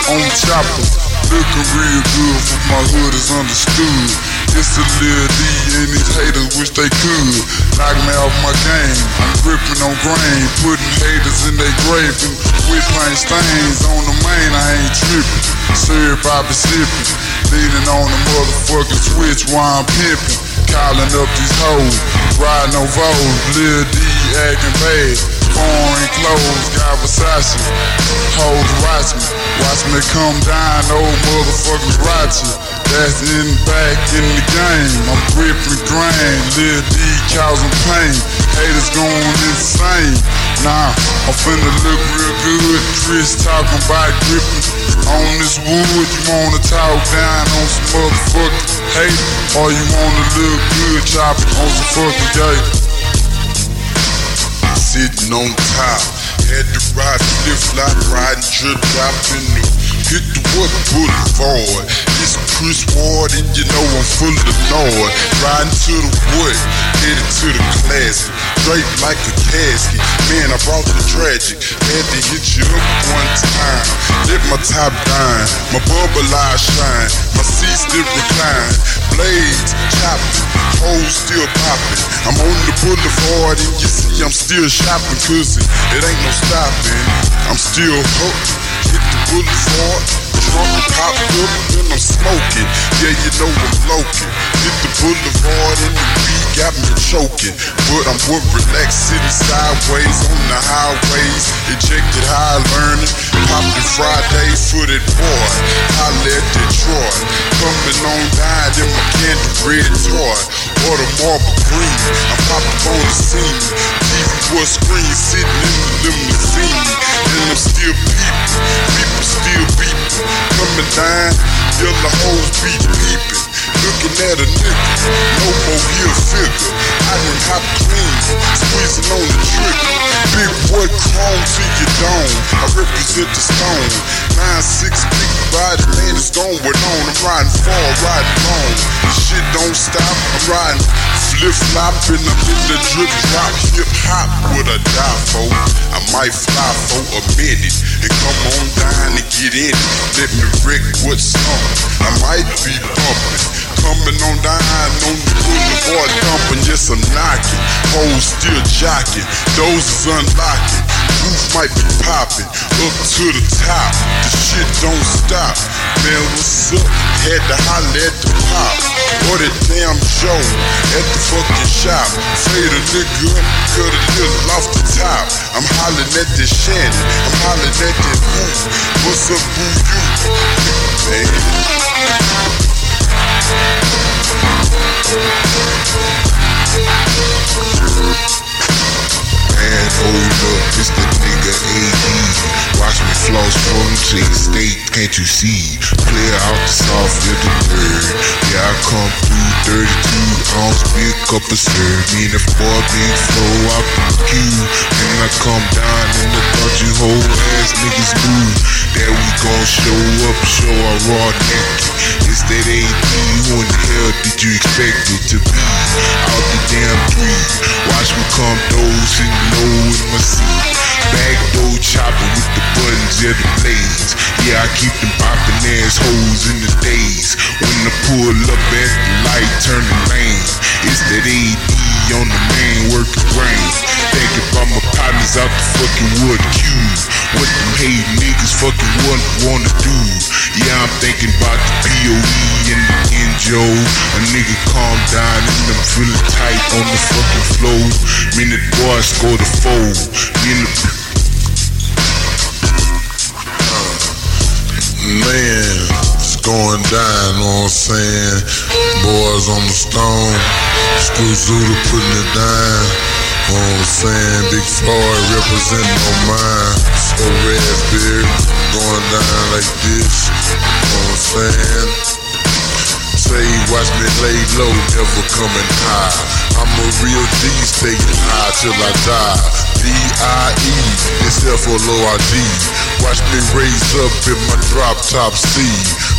on choppers. Looking real good for my hood is understood. It's a Lil D and these haters wish they could knock me off my game. I'm gripping on grain, putting haters in their grave and whip stains on the main. I ain't tripping. Serve Bobby sipping, leaning on the motherfucking switch while I'm pimping. Calling up these hoes, riding on Vogue, Lil D acting bad. Foreign clothes, got Versace. Hoes watch me, watch me come down, old motherfuckers watch you. That's in back in the game. I'm gripping grain, Lil D causing pain. Haters going insane. Nah, I'm finna look real good. Chris talking about gripping on this wood. You wanna talk down on some motherfucking hate, or you wanna look good chopping on some fucking gate sitting on top. Had to ride flip flop, riding drip drop in the hit the what boulevard. It's Chris Ward and you know I'm full of the noise. Riding to the wood, headed to the classic. Straight like a casket. Man, I brought the tragic. Had to hit you up one time. Let my top down, my bubble eye shine. My seat still recline. Blades chopping, hoes still popping. I'm on the boulevard and you see I'm still shopping cause it, it ain't no stopping. I'm still hooked. Hit the boulevard, trunk popped up and I'm smoking. Yeah, you know I'm loking. Hit the boulevard and the weed got me choking. But I'm wood relaxed, sitting sideways on the highways. Ejected high learning. Popped it Friday, footed boy. I led Detroit. Coming on down in my candy red toy. Or the marble green. I'm popped up on the scene. TV was screen sitting in the limousine. And I'm still peeping. People still beeping. Coming down, yellow hoes be peeping. Looking at a nigga, no more here figure. I done hop clean, squeezing on the trigger. Big boy chrome to your dome. I represent the stone. Nine six big body, man, it's going on. I'm riding far, riding long. This shit don't stop. I'm riding flip flopping. I'm in the drip drop, hip hop. What I die for? I might fly for a minute and come on down and get in. Let me wreck what's on. I might be bumping. Coming on down on the boulevard dumping, yes I'm knocking. Hoes still jocking, those is unlocking. roof might be popping up to the top. The shit don't stop. Man, what's up? Had to holler at the pop. Or that damn show at the fucking shop. Say the nigga cut a little off the top. I'm hollering at this shanty. I'm hollering at that roof. What's up, boo you? Man, can't you see? Clear out the soft little bird. Yeah, I come through 32 ounce, big cup of serve. Me and the boy big flow out the queue. And I come down in the country, whole ass niggas move. That we gon' show up, show our raw naked. It's that AD, who in the hell did you expect it to be? Out the damn tree. Watch me come those in low in my seat. Door chopping with the buttons, yeah, the blades. Yeah, I keep them popping assholes in the days. When I pull up at the light, turn the lane. It's that AD on the main working brain. Thinking about my partners out the fucking wood cube. What them hate niggas fucking want, wanna do. Yeah, I'm thinking about the POE and the NJO. A nigga calm down and I'm feeling tight on the fucking floor. Minute boy score the four. Minute Man, it's going down, I'm saying? Boys on the stone, Screw Zuda putting it down. I'm saying? Big Floyd representing on mine. So Raspberry going down like this. I'm saying? Say, watch me lay low, never coming high. I'm a real G, staying high till I die. D-I-E, low I-G. Watch me raise up in my drop top C.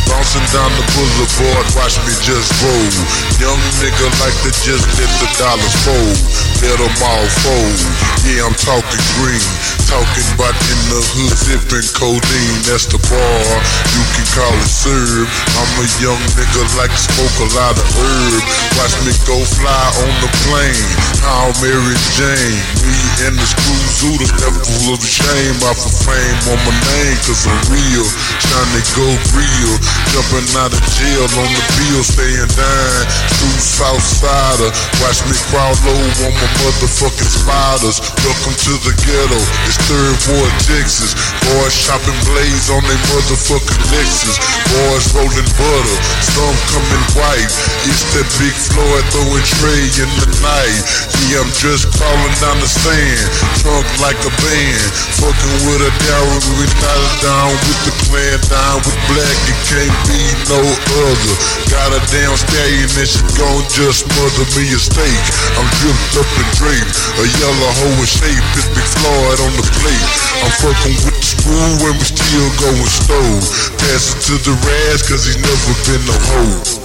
Bouncing down the boulevard, watch me just roll. Young nigga like to just let the dollars fold. Let them all fold. Yeah, I'm talking green. Talking about in the hood, sipping codeine. That's the bar. You can call it serve. I'm a young nigga like smoke a lot of herb. Watch me go fly on the plane. How Mary Jane. Me and the screw Zuda never full of shame off of fame on my name. Cause I'm real. Trying to go real. Jumping out of jail on the bill, staying down. True Southsider. Watch me crawl low on my motherfucking spiders. Welcome to the ghetto. It's third ward, Texas. Boys chopping blades on their motherfucking Lexus. Boys rolling butter. Some coming white. It's that big Floyd throwing tray in the night. Yeah, I'm just crawling down the sand. Trunk like a band. Fucking with a down. We got down with the clan down with black. It can't be no other. Got a damn stallion and she gon' just mother me a steak. I'm dripped up and draped. A yellow hoe in shape. It's Big Floyd on the plate. I'm fucking with the screw and we still going stove. Pass it to the Raz cause he's never been a hoe.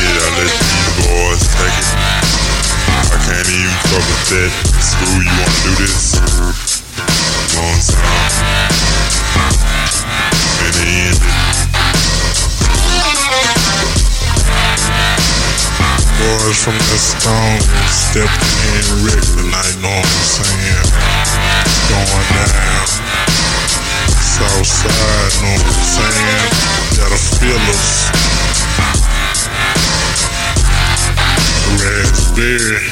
Yeah, I let these boys take it. I can't even fuck with that. Screw, you wanna do this? On, son. And they end Boys from the stone stepping in regular, you know what I'm saying? Going down. South side, know what I'm saying? Gotta feel us. Raspberry.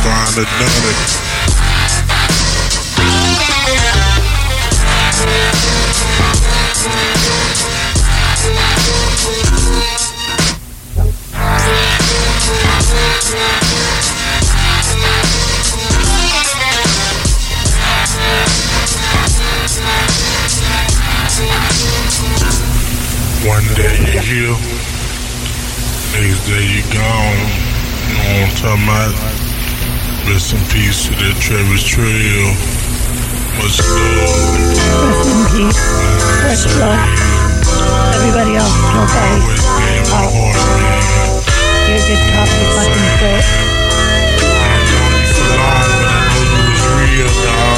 Find a nutty. Next day you gone. You know what I'm talking about? Rest in peace to that Travis Trail. Much love. Rest in peace. Much love. Everybody else is okay. Always be in my Oh, you're a good fucking foot. I known you for long, but I know you was real, dog.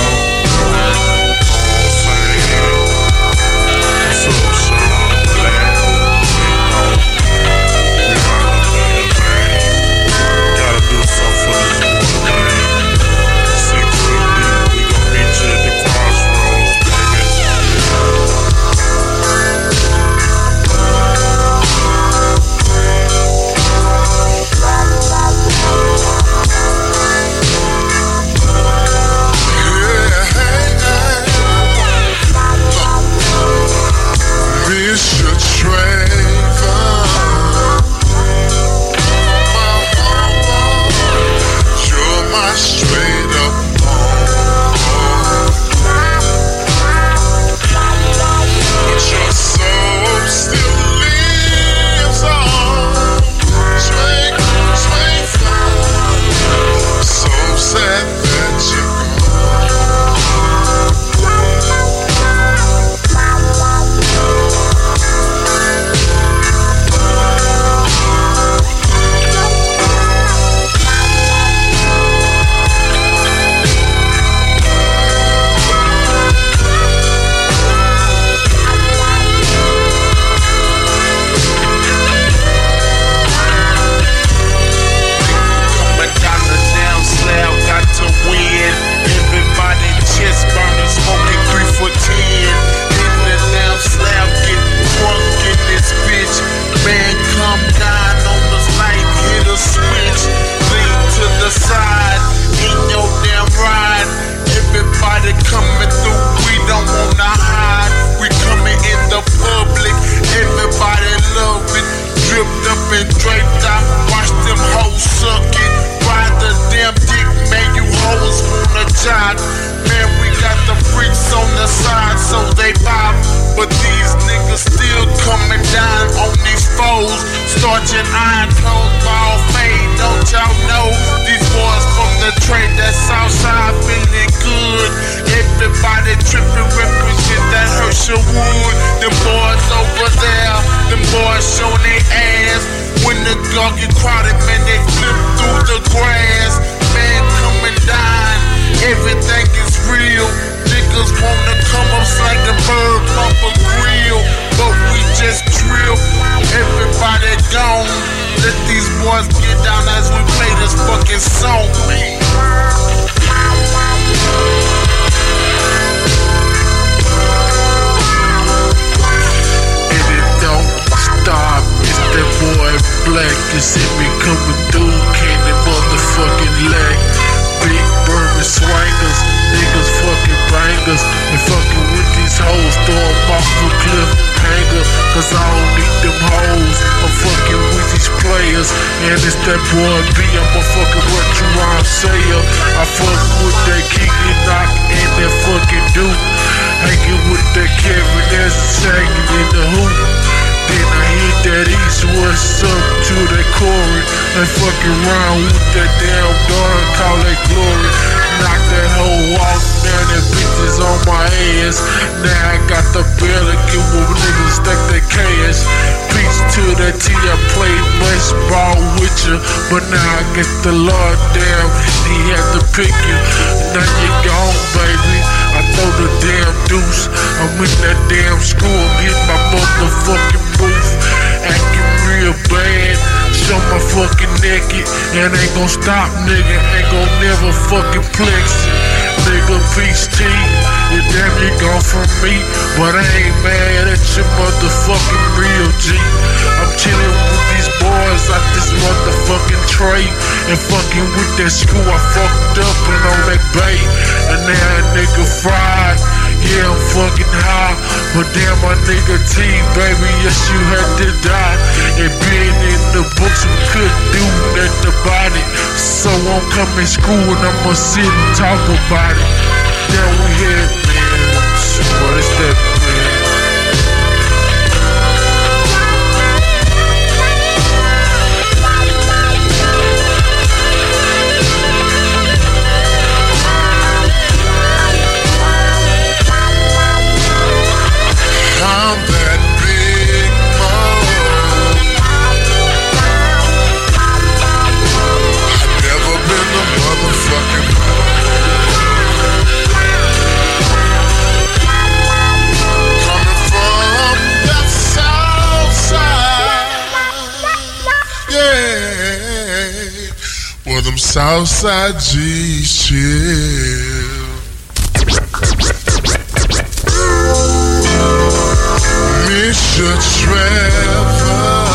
And boy B, I'm a fucking what you want sayer. I fuck with that Kiki knock and that fucking dude. Hanging with that Kevin that's sagging in the hoop. Then I hit that east, what's up to that Corey? And fucking round with that damn dog, call that glory. Knock that hoe off, now that bitch is on my ass. Now I got the bill to give a niggas you. But now I guess the Lord damn, he had to pick you. Now you gone, baby. I throw the damn deuce. I'm in that damn school, get my motherfucking booth. Acting real bad. Show my fucking naked. And ain't gon' stop, nigga. Ain't gon' never fucking flex it. Nigga, peace T. Damn you gone from me. But I ain't mad at your motherfucking real G. I'm chillin' with these boys out this motherfucking tray. And fucking with that school, I fucked up and on that bait. And now a nigga fried. Yeah, I'm fucking high. But damn, my nigga T, baby, yes, you had to die. And being in the books, we couldn't do nothing about it. So I'm coming school and I'ma sit and talk about it. Now we man. What is that, Well, them south side chill. Mr. Trevor.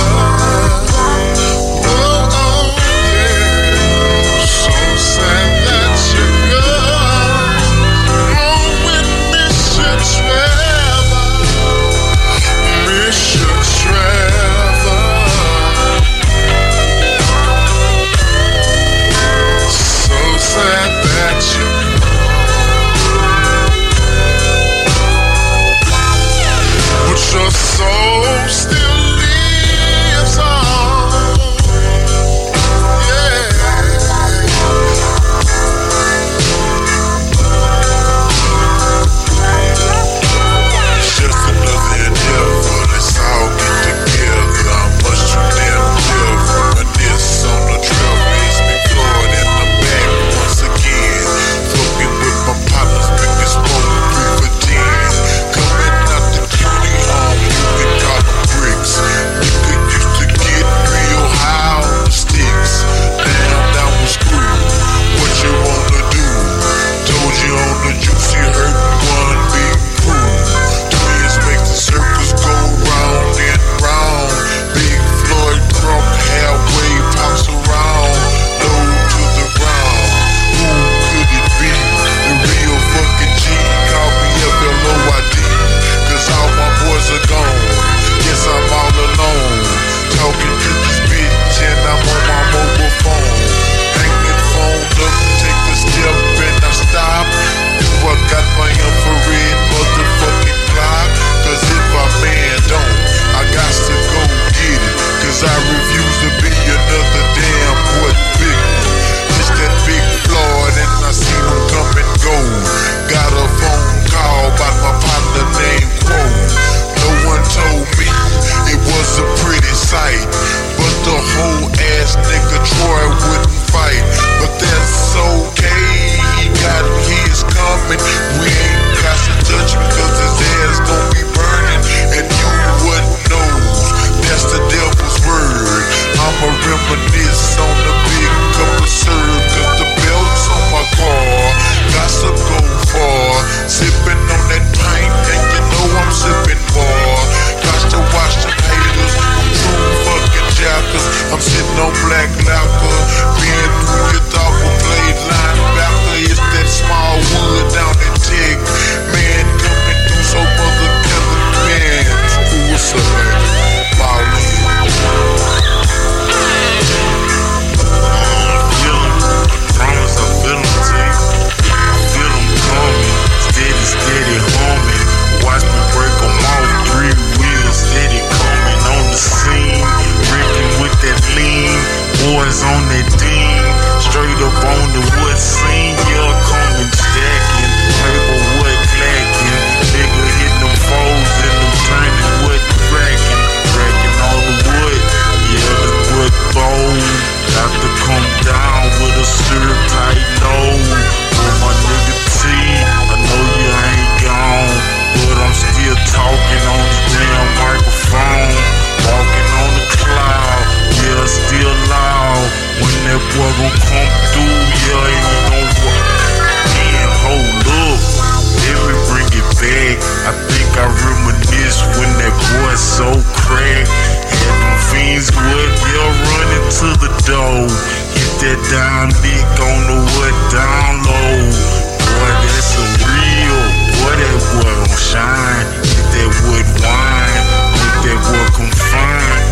Door. Hit that down dick on the wood down low. Boy, that's a real. Boy, that boy gon' shine. Get that wood wine. Make that boy confine.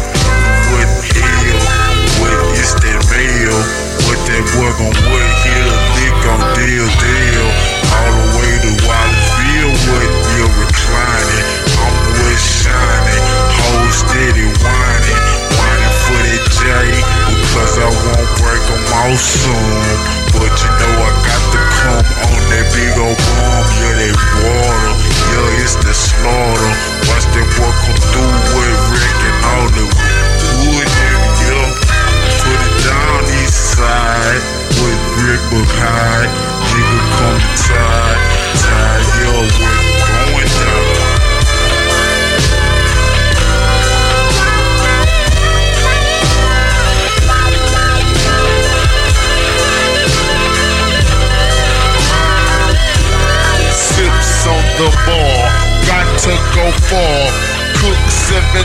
Wood hell. What is that mail? What that boy gon' wood hit a lick on deal deal. All the way to Wildfield, what you're reclining. I'm wood shining. Hold steady break 'em off soon. But you know I got to come on that big old bomb. Yeah, that water. Yeah, it's the slaughter. Watch that boy come through with Rick and all the wood, nigga. Yeah. Put it down east side with Rick behind. Nigga come tied. Tied, yo, we're to go far. Cook 17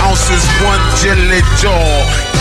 ounces, one jelly jar.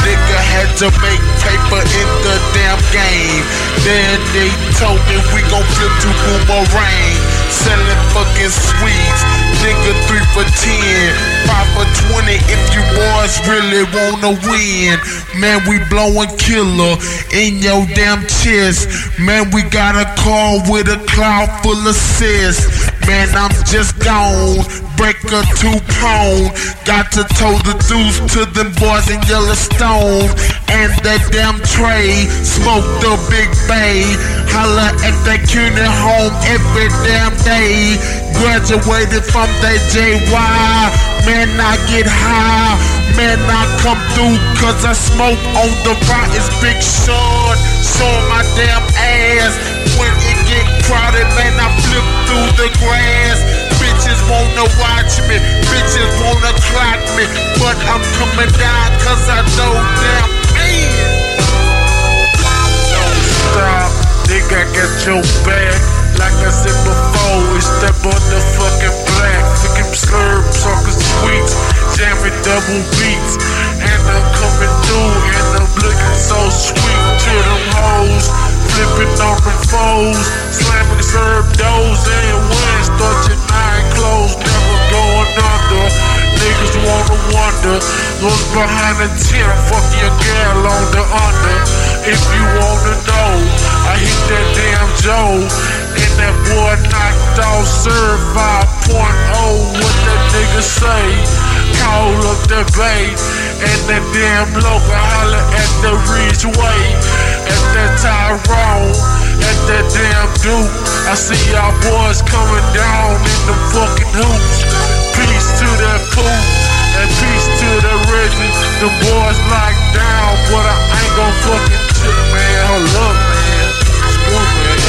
Nigga had to make paper in the damn game. Then they told me we gon' flip to boomerang. Selling fucking sweets. Nigga 3 for 10, 5 for 20 if you boys really wanna win. Man, we blowing killer in your damn chest. Man, we got a car with a cloud full of cysts. Man, I'm just gone. Break a two pound. Got to tow the deuce to them boys in Yellowstone. And that damn tray. Smoke the big bay. Holla at that Cuney home every damn day. Graduated from that JY. Man, I get high. Man, I come through cause I smoke on the rottest big short. Show my damn ass. Get crowded, man, I flip through the grass. Bitches wanna watch me, bitches wanna clock me. But I'm coming down cause I know damn man. Stop, nigga, I got your back. Like I said before, it's that motherfucking black. Picking slurps, talking sweets, jamming double beats. And I'm coming through, and I'm looking so sweet to them hoes. Flipping on them foes, slamming serve doors and start your nine clothes, never going under. Niggas wanna wonder what's behind the ten. Fuck your girl on the under. If you wanna know, I hit that damn Joe. And that boy knocked off Serve 5.0. What that nigga say? Call up the bay. And that damn local holler at the Ridgeway. At that Tyrone. At that damn Duke. I see y'all boys coming down in the fucking hoops. Peace to that poop. And peace to the Reggie. The boys locked down, but I ain't gon' fucking chip, man. Hold up, man. Screw, man.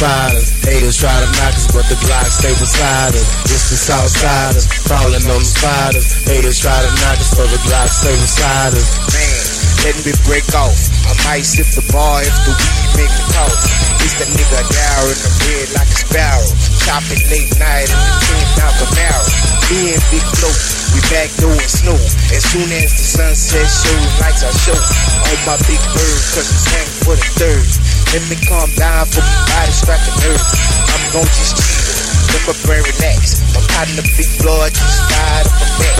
Spiders. Haters try to knock us, but the Glock stay beside us. It's the Southsiders, falling on the spiders. Haters try to knock us, but the Glock stay beside us. Man, letting me break off. I might sip the bar if the weed make me talk. It's the nigga down in the bed like a sparrow. Chopping late night in the team down Camaro. Me and Big Flow, we back doing snow. As soon as the sunset shows, lights are show. On my big bird, cause it's hang for the third. Let me calm down for my body striking nerve. I'm gon' just chill, let my brain relax. My partner Big Floyd just fired up a back.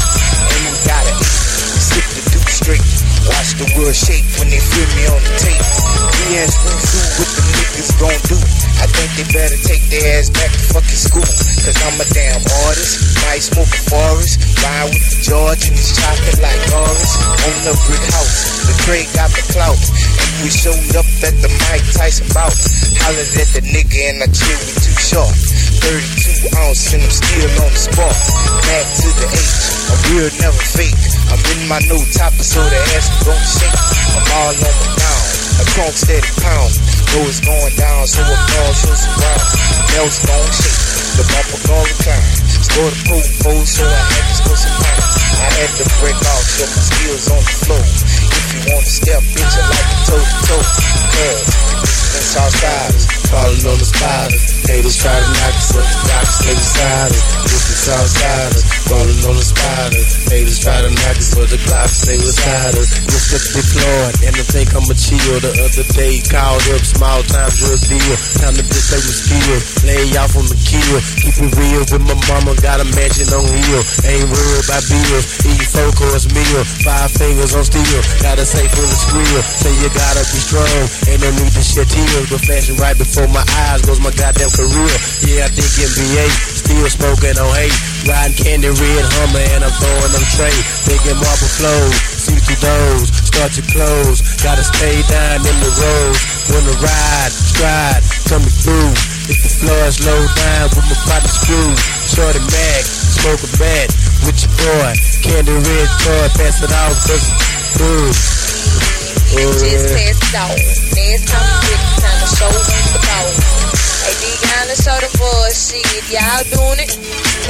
And we got it. Sip the Duke straight. Watch the world shake when they feel me on the tape. And Spoon do what the niggas gon' do. I think they better take their ass back to fucking school. Cause I'm a damn artist. Might smoke a forest. Ride with the George and his chocolate like Horace. On the brick house. The Craig got the clout. We showed up at the Mike Tyson bout. Hollered at the nigga and I chill with too short. 32 ounce and I'm still on the spot. Back to the H. A real never fake. I'm in my new topper so the ass gon' shake. I'm all on the down. A trunk steady pound. Know it's going down, so a ball shows around. Bells gon' shake. The bumper gon' recline. Score the pool so I had to score some time. I had to break off, show my skills on the floor. Want to step, bitch, I like to toe to toe. Cause it's Southsiders. Falling on the spiders. Haters try to knock us up, the Glock stay beside us. It's the Southsiders, falling on the spiders. Haters try to knock us, but the Glock stay beside us. Mr. deployed, and I think I'm a chill. The other day, called up, small time drug deal. Time to bitch, they was skilled. Lay off on the kill. Keep it real with my mama, got a mansion on hill. Ain't worried about bills. Eat four course meal, five fingers on steel. Got a safe full of squeal. Say you gotta be strong, ain't no need to shed tears. But flashing right before my eyes goes my goddamn career. Yeah, I think NBA, still smoking on hate. Riding candy red Hummer and I'm throwing them tray. Thinking marble flows, see through those, start to close. Gotta stay down in the roads. Wanna ride, stride, coming through. If the floor is low down with my partner screw. Shorty Mac, smoke a bat with your boy. Candy red toy, pass it off, cause ooh. Just passed out. Next time we get time to show the ball. Kinda show the boys shit. Y'all doing it?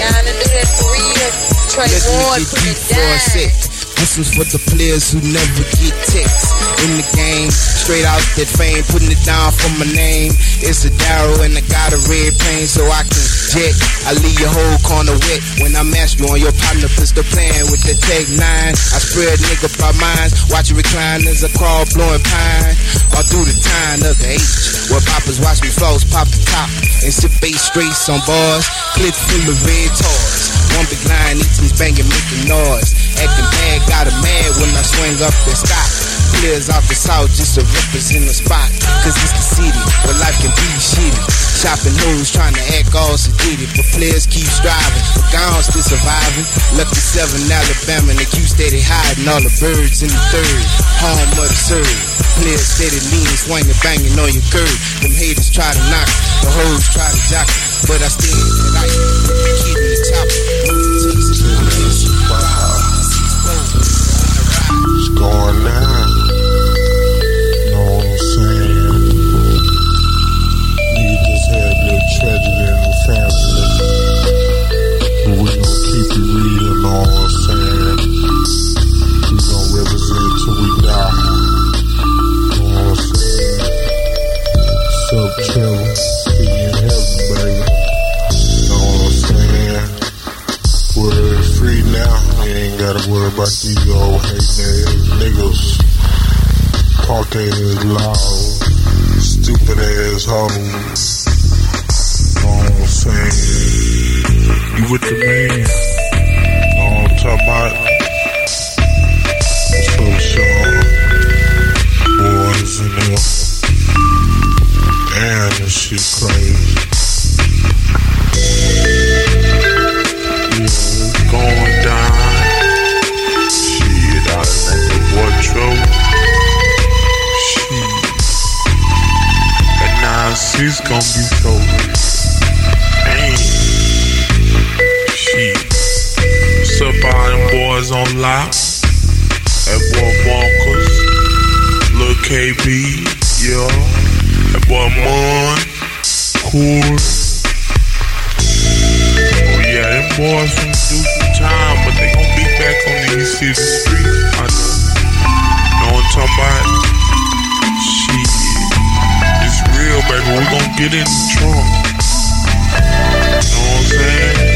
Y'all do that for real. Trey Ward, put it down. This was for the players who never get texts in the game. Straight out that fame, putting it down for my name. It's a Darrow and I got a red plane so I can I leave your whole corner wet when I mash you on your partner pistol playing with the Tech 9. I spread nigga by mines, watch you recline as I crawl blowing pine. All through the time of the H, where poppers watch me flows pop the top and sip eight straights on bars. Clip full of red toys. One big line, each banging, making noise. Acting bad, got a mad when I swing up the stop players off the south just to represent the spot. Cause it's the city where life can be shitty. Chopping hoes, trying to act all sedated, but players keep striving. For gowns still surviving. Lucky seven Alabama, and the Q steady hiding all the birds in the third. Home of the serve. Players steady lean, swinging, banging on your curve. Them haters try to knock, it. the hoes try to jock, it. but I stay in the light. Keep me chopping. Going down. family. We gon' keep it real, know what saying? We gon' represent till we die. So chill, be in heaven, baby. I'm saying? We're free now. Ain't gotta worry about these old hate niggas. Talking ass loud, stupid ass hoes saying? You with the man? Know what I'm talking about? What's up, Sean? Boys and there. Damn, this shit crazy. KB, yo. That boy Mon, Cool. Oh yeah, them boys from do some time, but they gon' be back on these city streets. I know. Know what I'm talking about? Shit. It's real, baby. We gon' get in the trunk. You Know what I'm saying?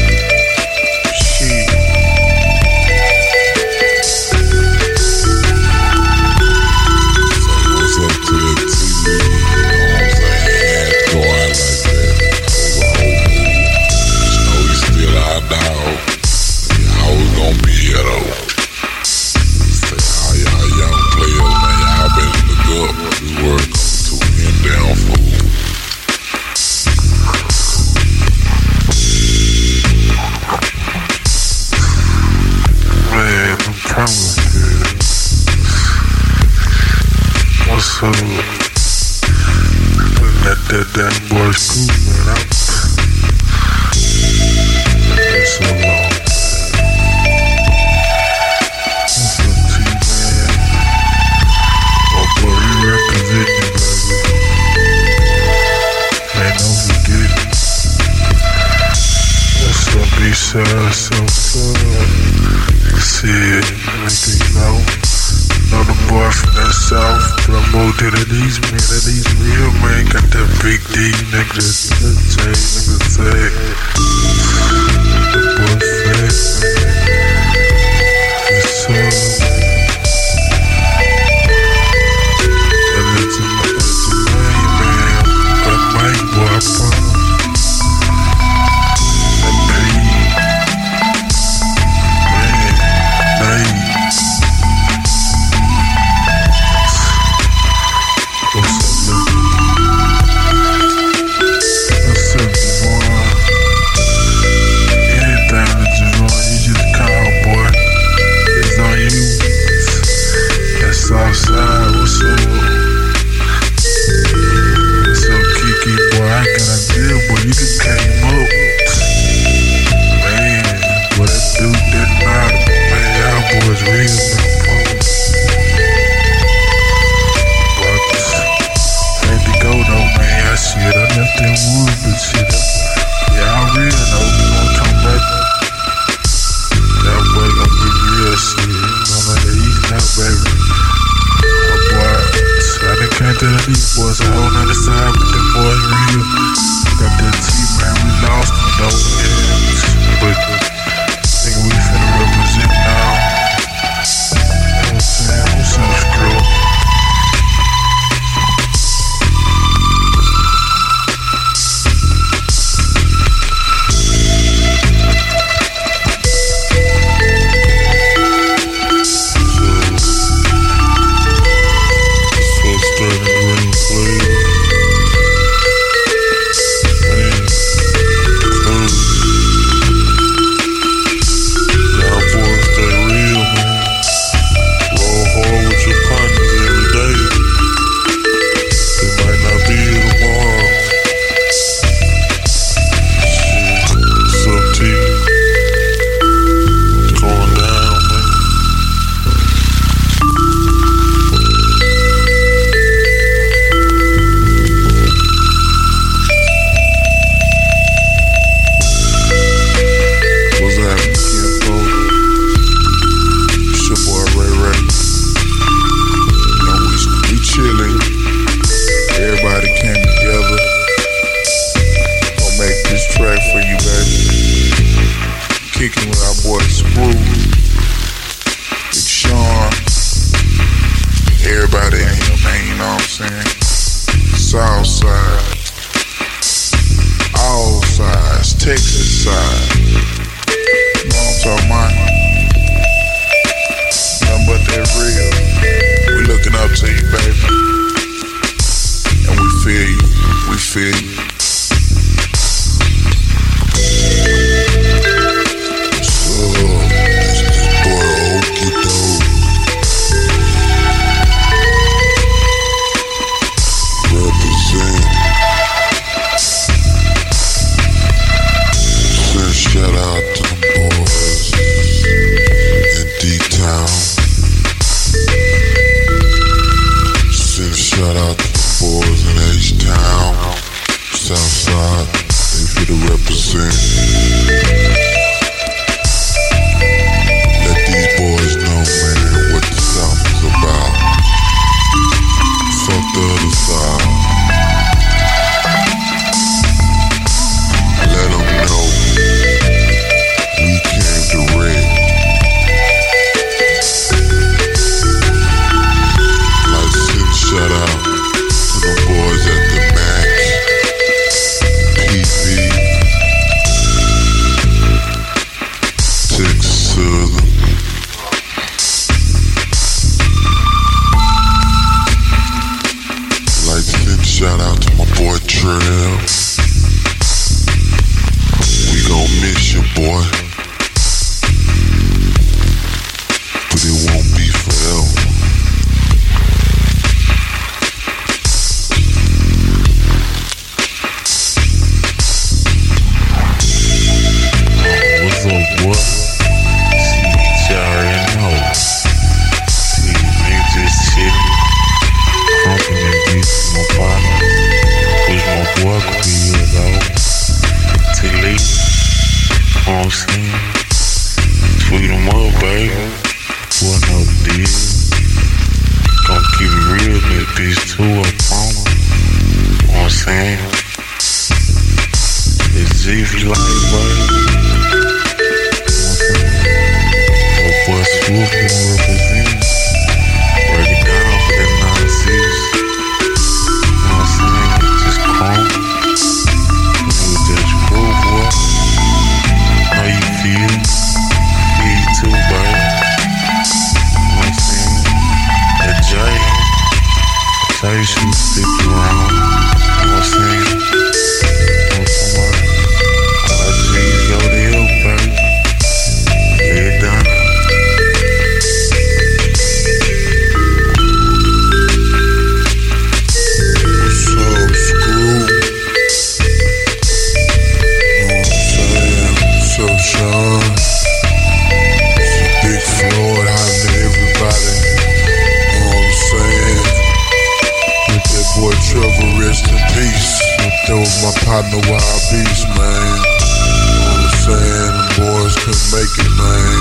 Partner, Wild Beast, man. Know what I'm saying? The boys couldn't make it, man.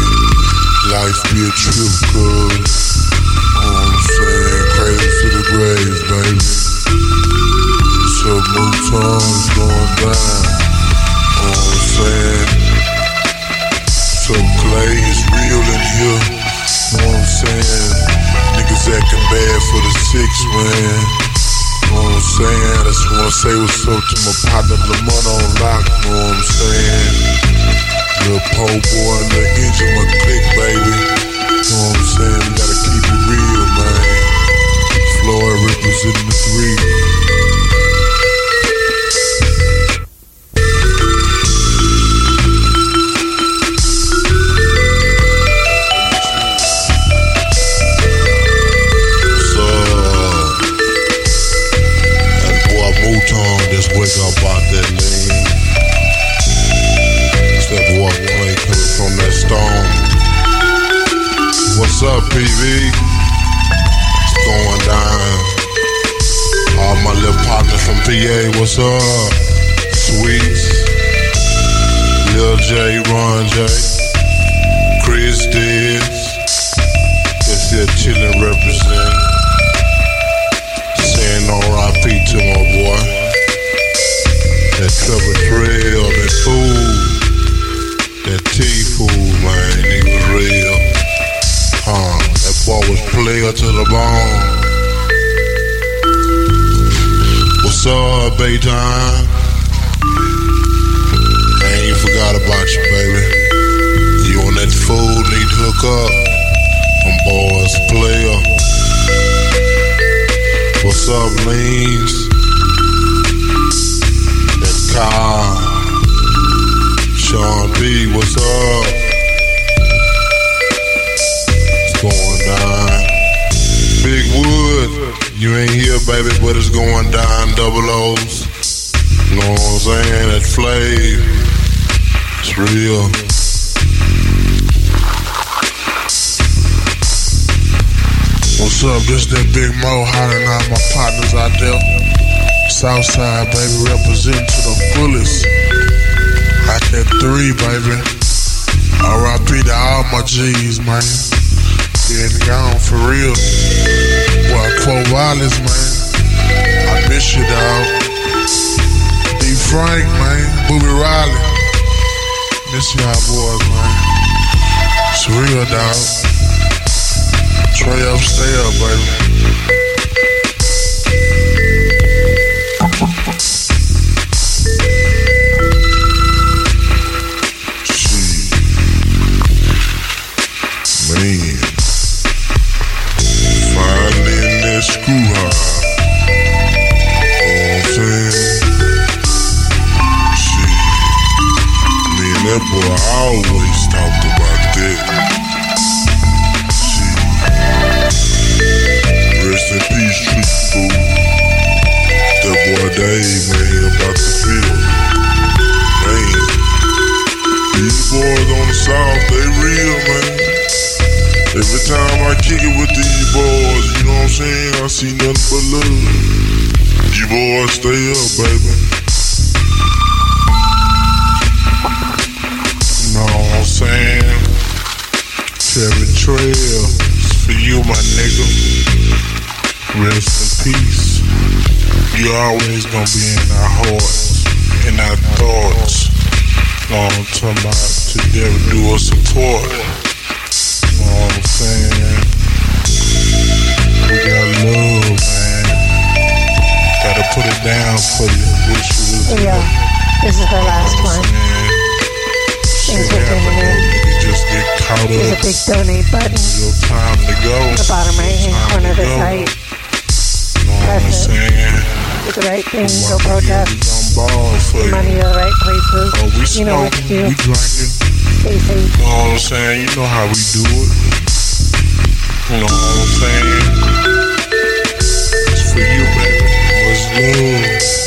Life be a trip, cuz. Know what I'm saying? Cradle to the grave, baby. So Mouton's going down. Know what I'm saying? So Clay is real in here. Know what I'm saying? Niggas acting bad for the six, man. Know what I'm saying? I just wanna say what's up to my partner Lamont on lock. Know what I'm saying? Little po boy the engine, my click, baby. Know what I'm saying? We gotta keep it real, man. Floyd representing the three. What's up, PV? What's going down. All my little partners from PA, what's up? Sweets, Lil J, Ron J, Chris Diggs. This here chillin' represent. Saying RIP to my boy. That Trevor trail, that fool, that T fool, man, he was real player to the bone. What's up, Baytime? I ain't forgot about you, baby. You on that food, need to hook up. Them boys, player. What's up, Leans? That car. Sean B, what's up? Going down. Big Wood, you ain't here, baby, but it's going down. Double O's. Know what I'm saying? That flav. It's real. What's up? This that Big Mo hollering out my partners out there. Southside, baby, representing to the fullest. I that three, baby. R.I.P. to all my G's, man. Being gone for real. Boy, Quo Wireless, man. I miss you, dog. D. Frank, man. Booby Riley. Miss y'all boys, man. It's real, dog. Trey up, stay up, baby. And that always talk about that. Shit. Rest in peace, Trick Fool. That boy Dave, man, about to feel. Man. These boys on the south, they real, man. Every time I kick it with these boys, you know what I'm saying? I see nothing but love. You boys stay up, baby. Saying? Kevin Trail, for you, my nigga. Rest in peace. You always gonna be in our hearts, in our thoughts. I'm talking about? Together, do a support. Know what I'm saying? We got love, man. Gotta put it down for you. Wish you was Yeah, this is the last one. Thanks for tuning in. You just get caught There's a big donate button Your time to go. in the bottom right hand corner of the site. Know what I'm Press it. saying? Do the right thing, go protest. Ball for Put you. money to the right places. Oh, we you know what to do. Stay safe. You know what I'm saying? You know how we do it. You know what I'm saying? It's for you, baby. Much love.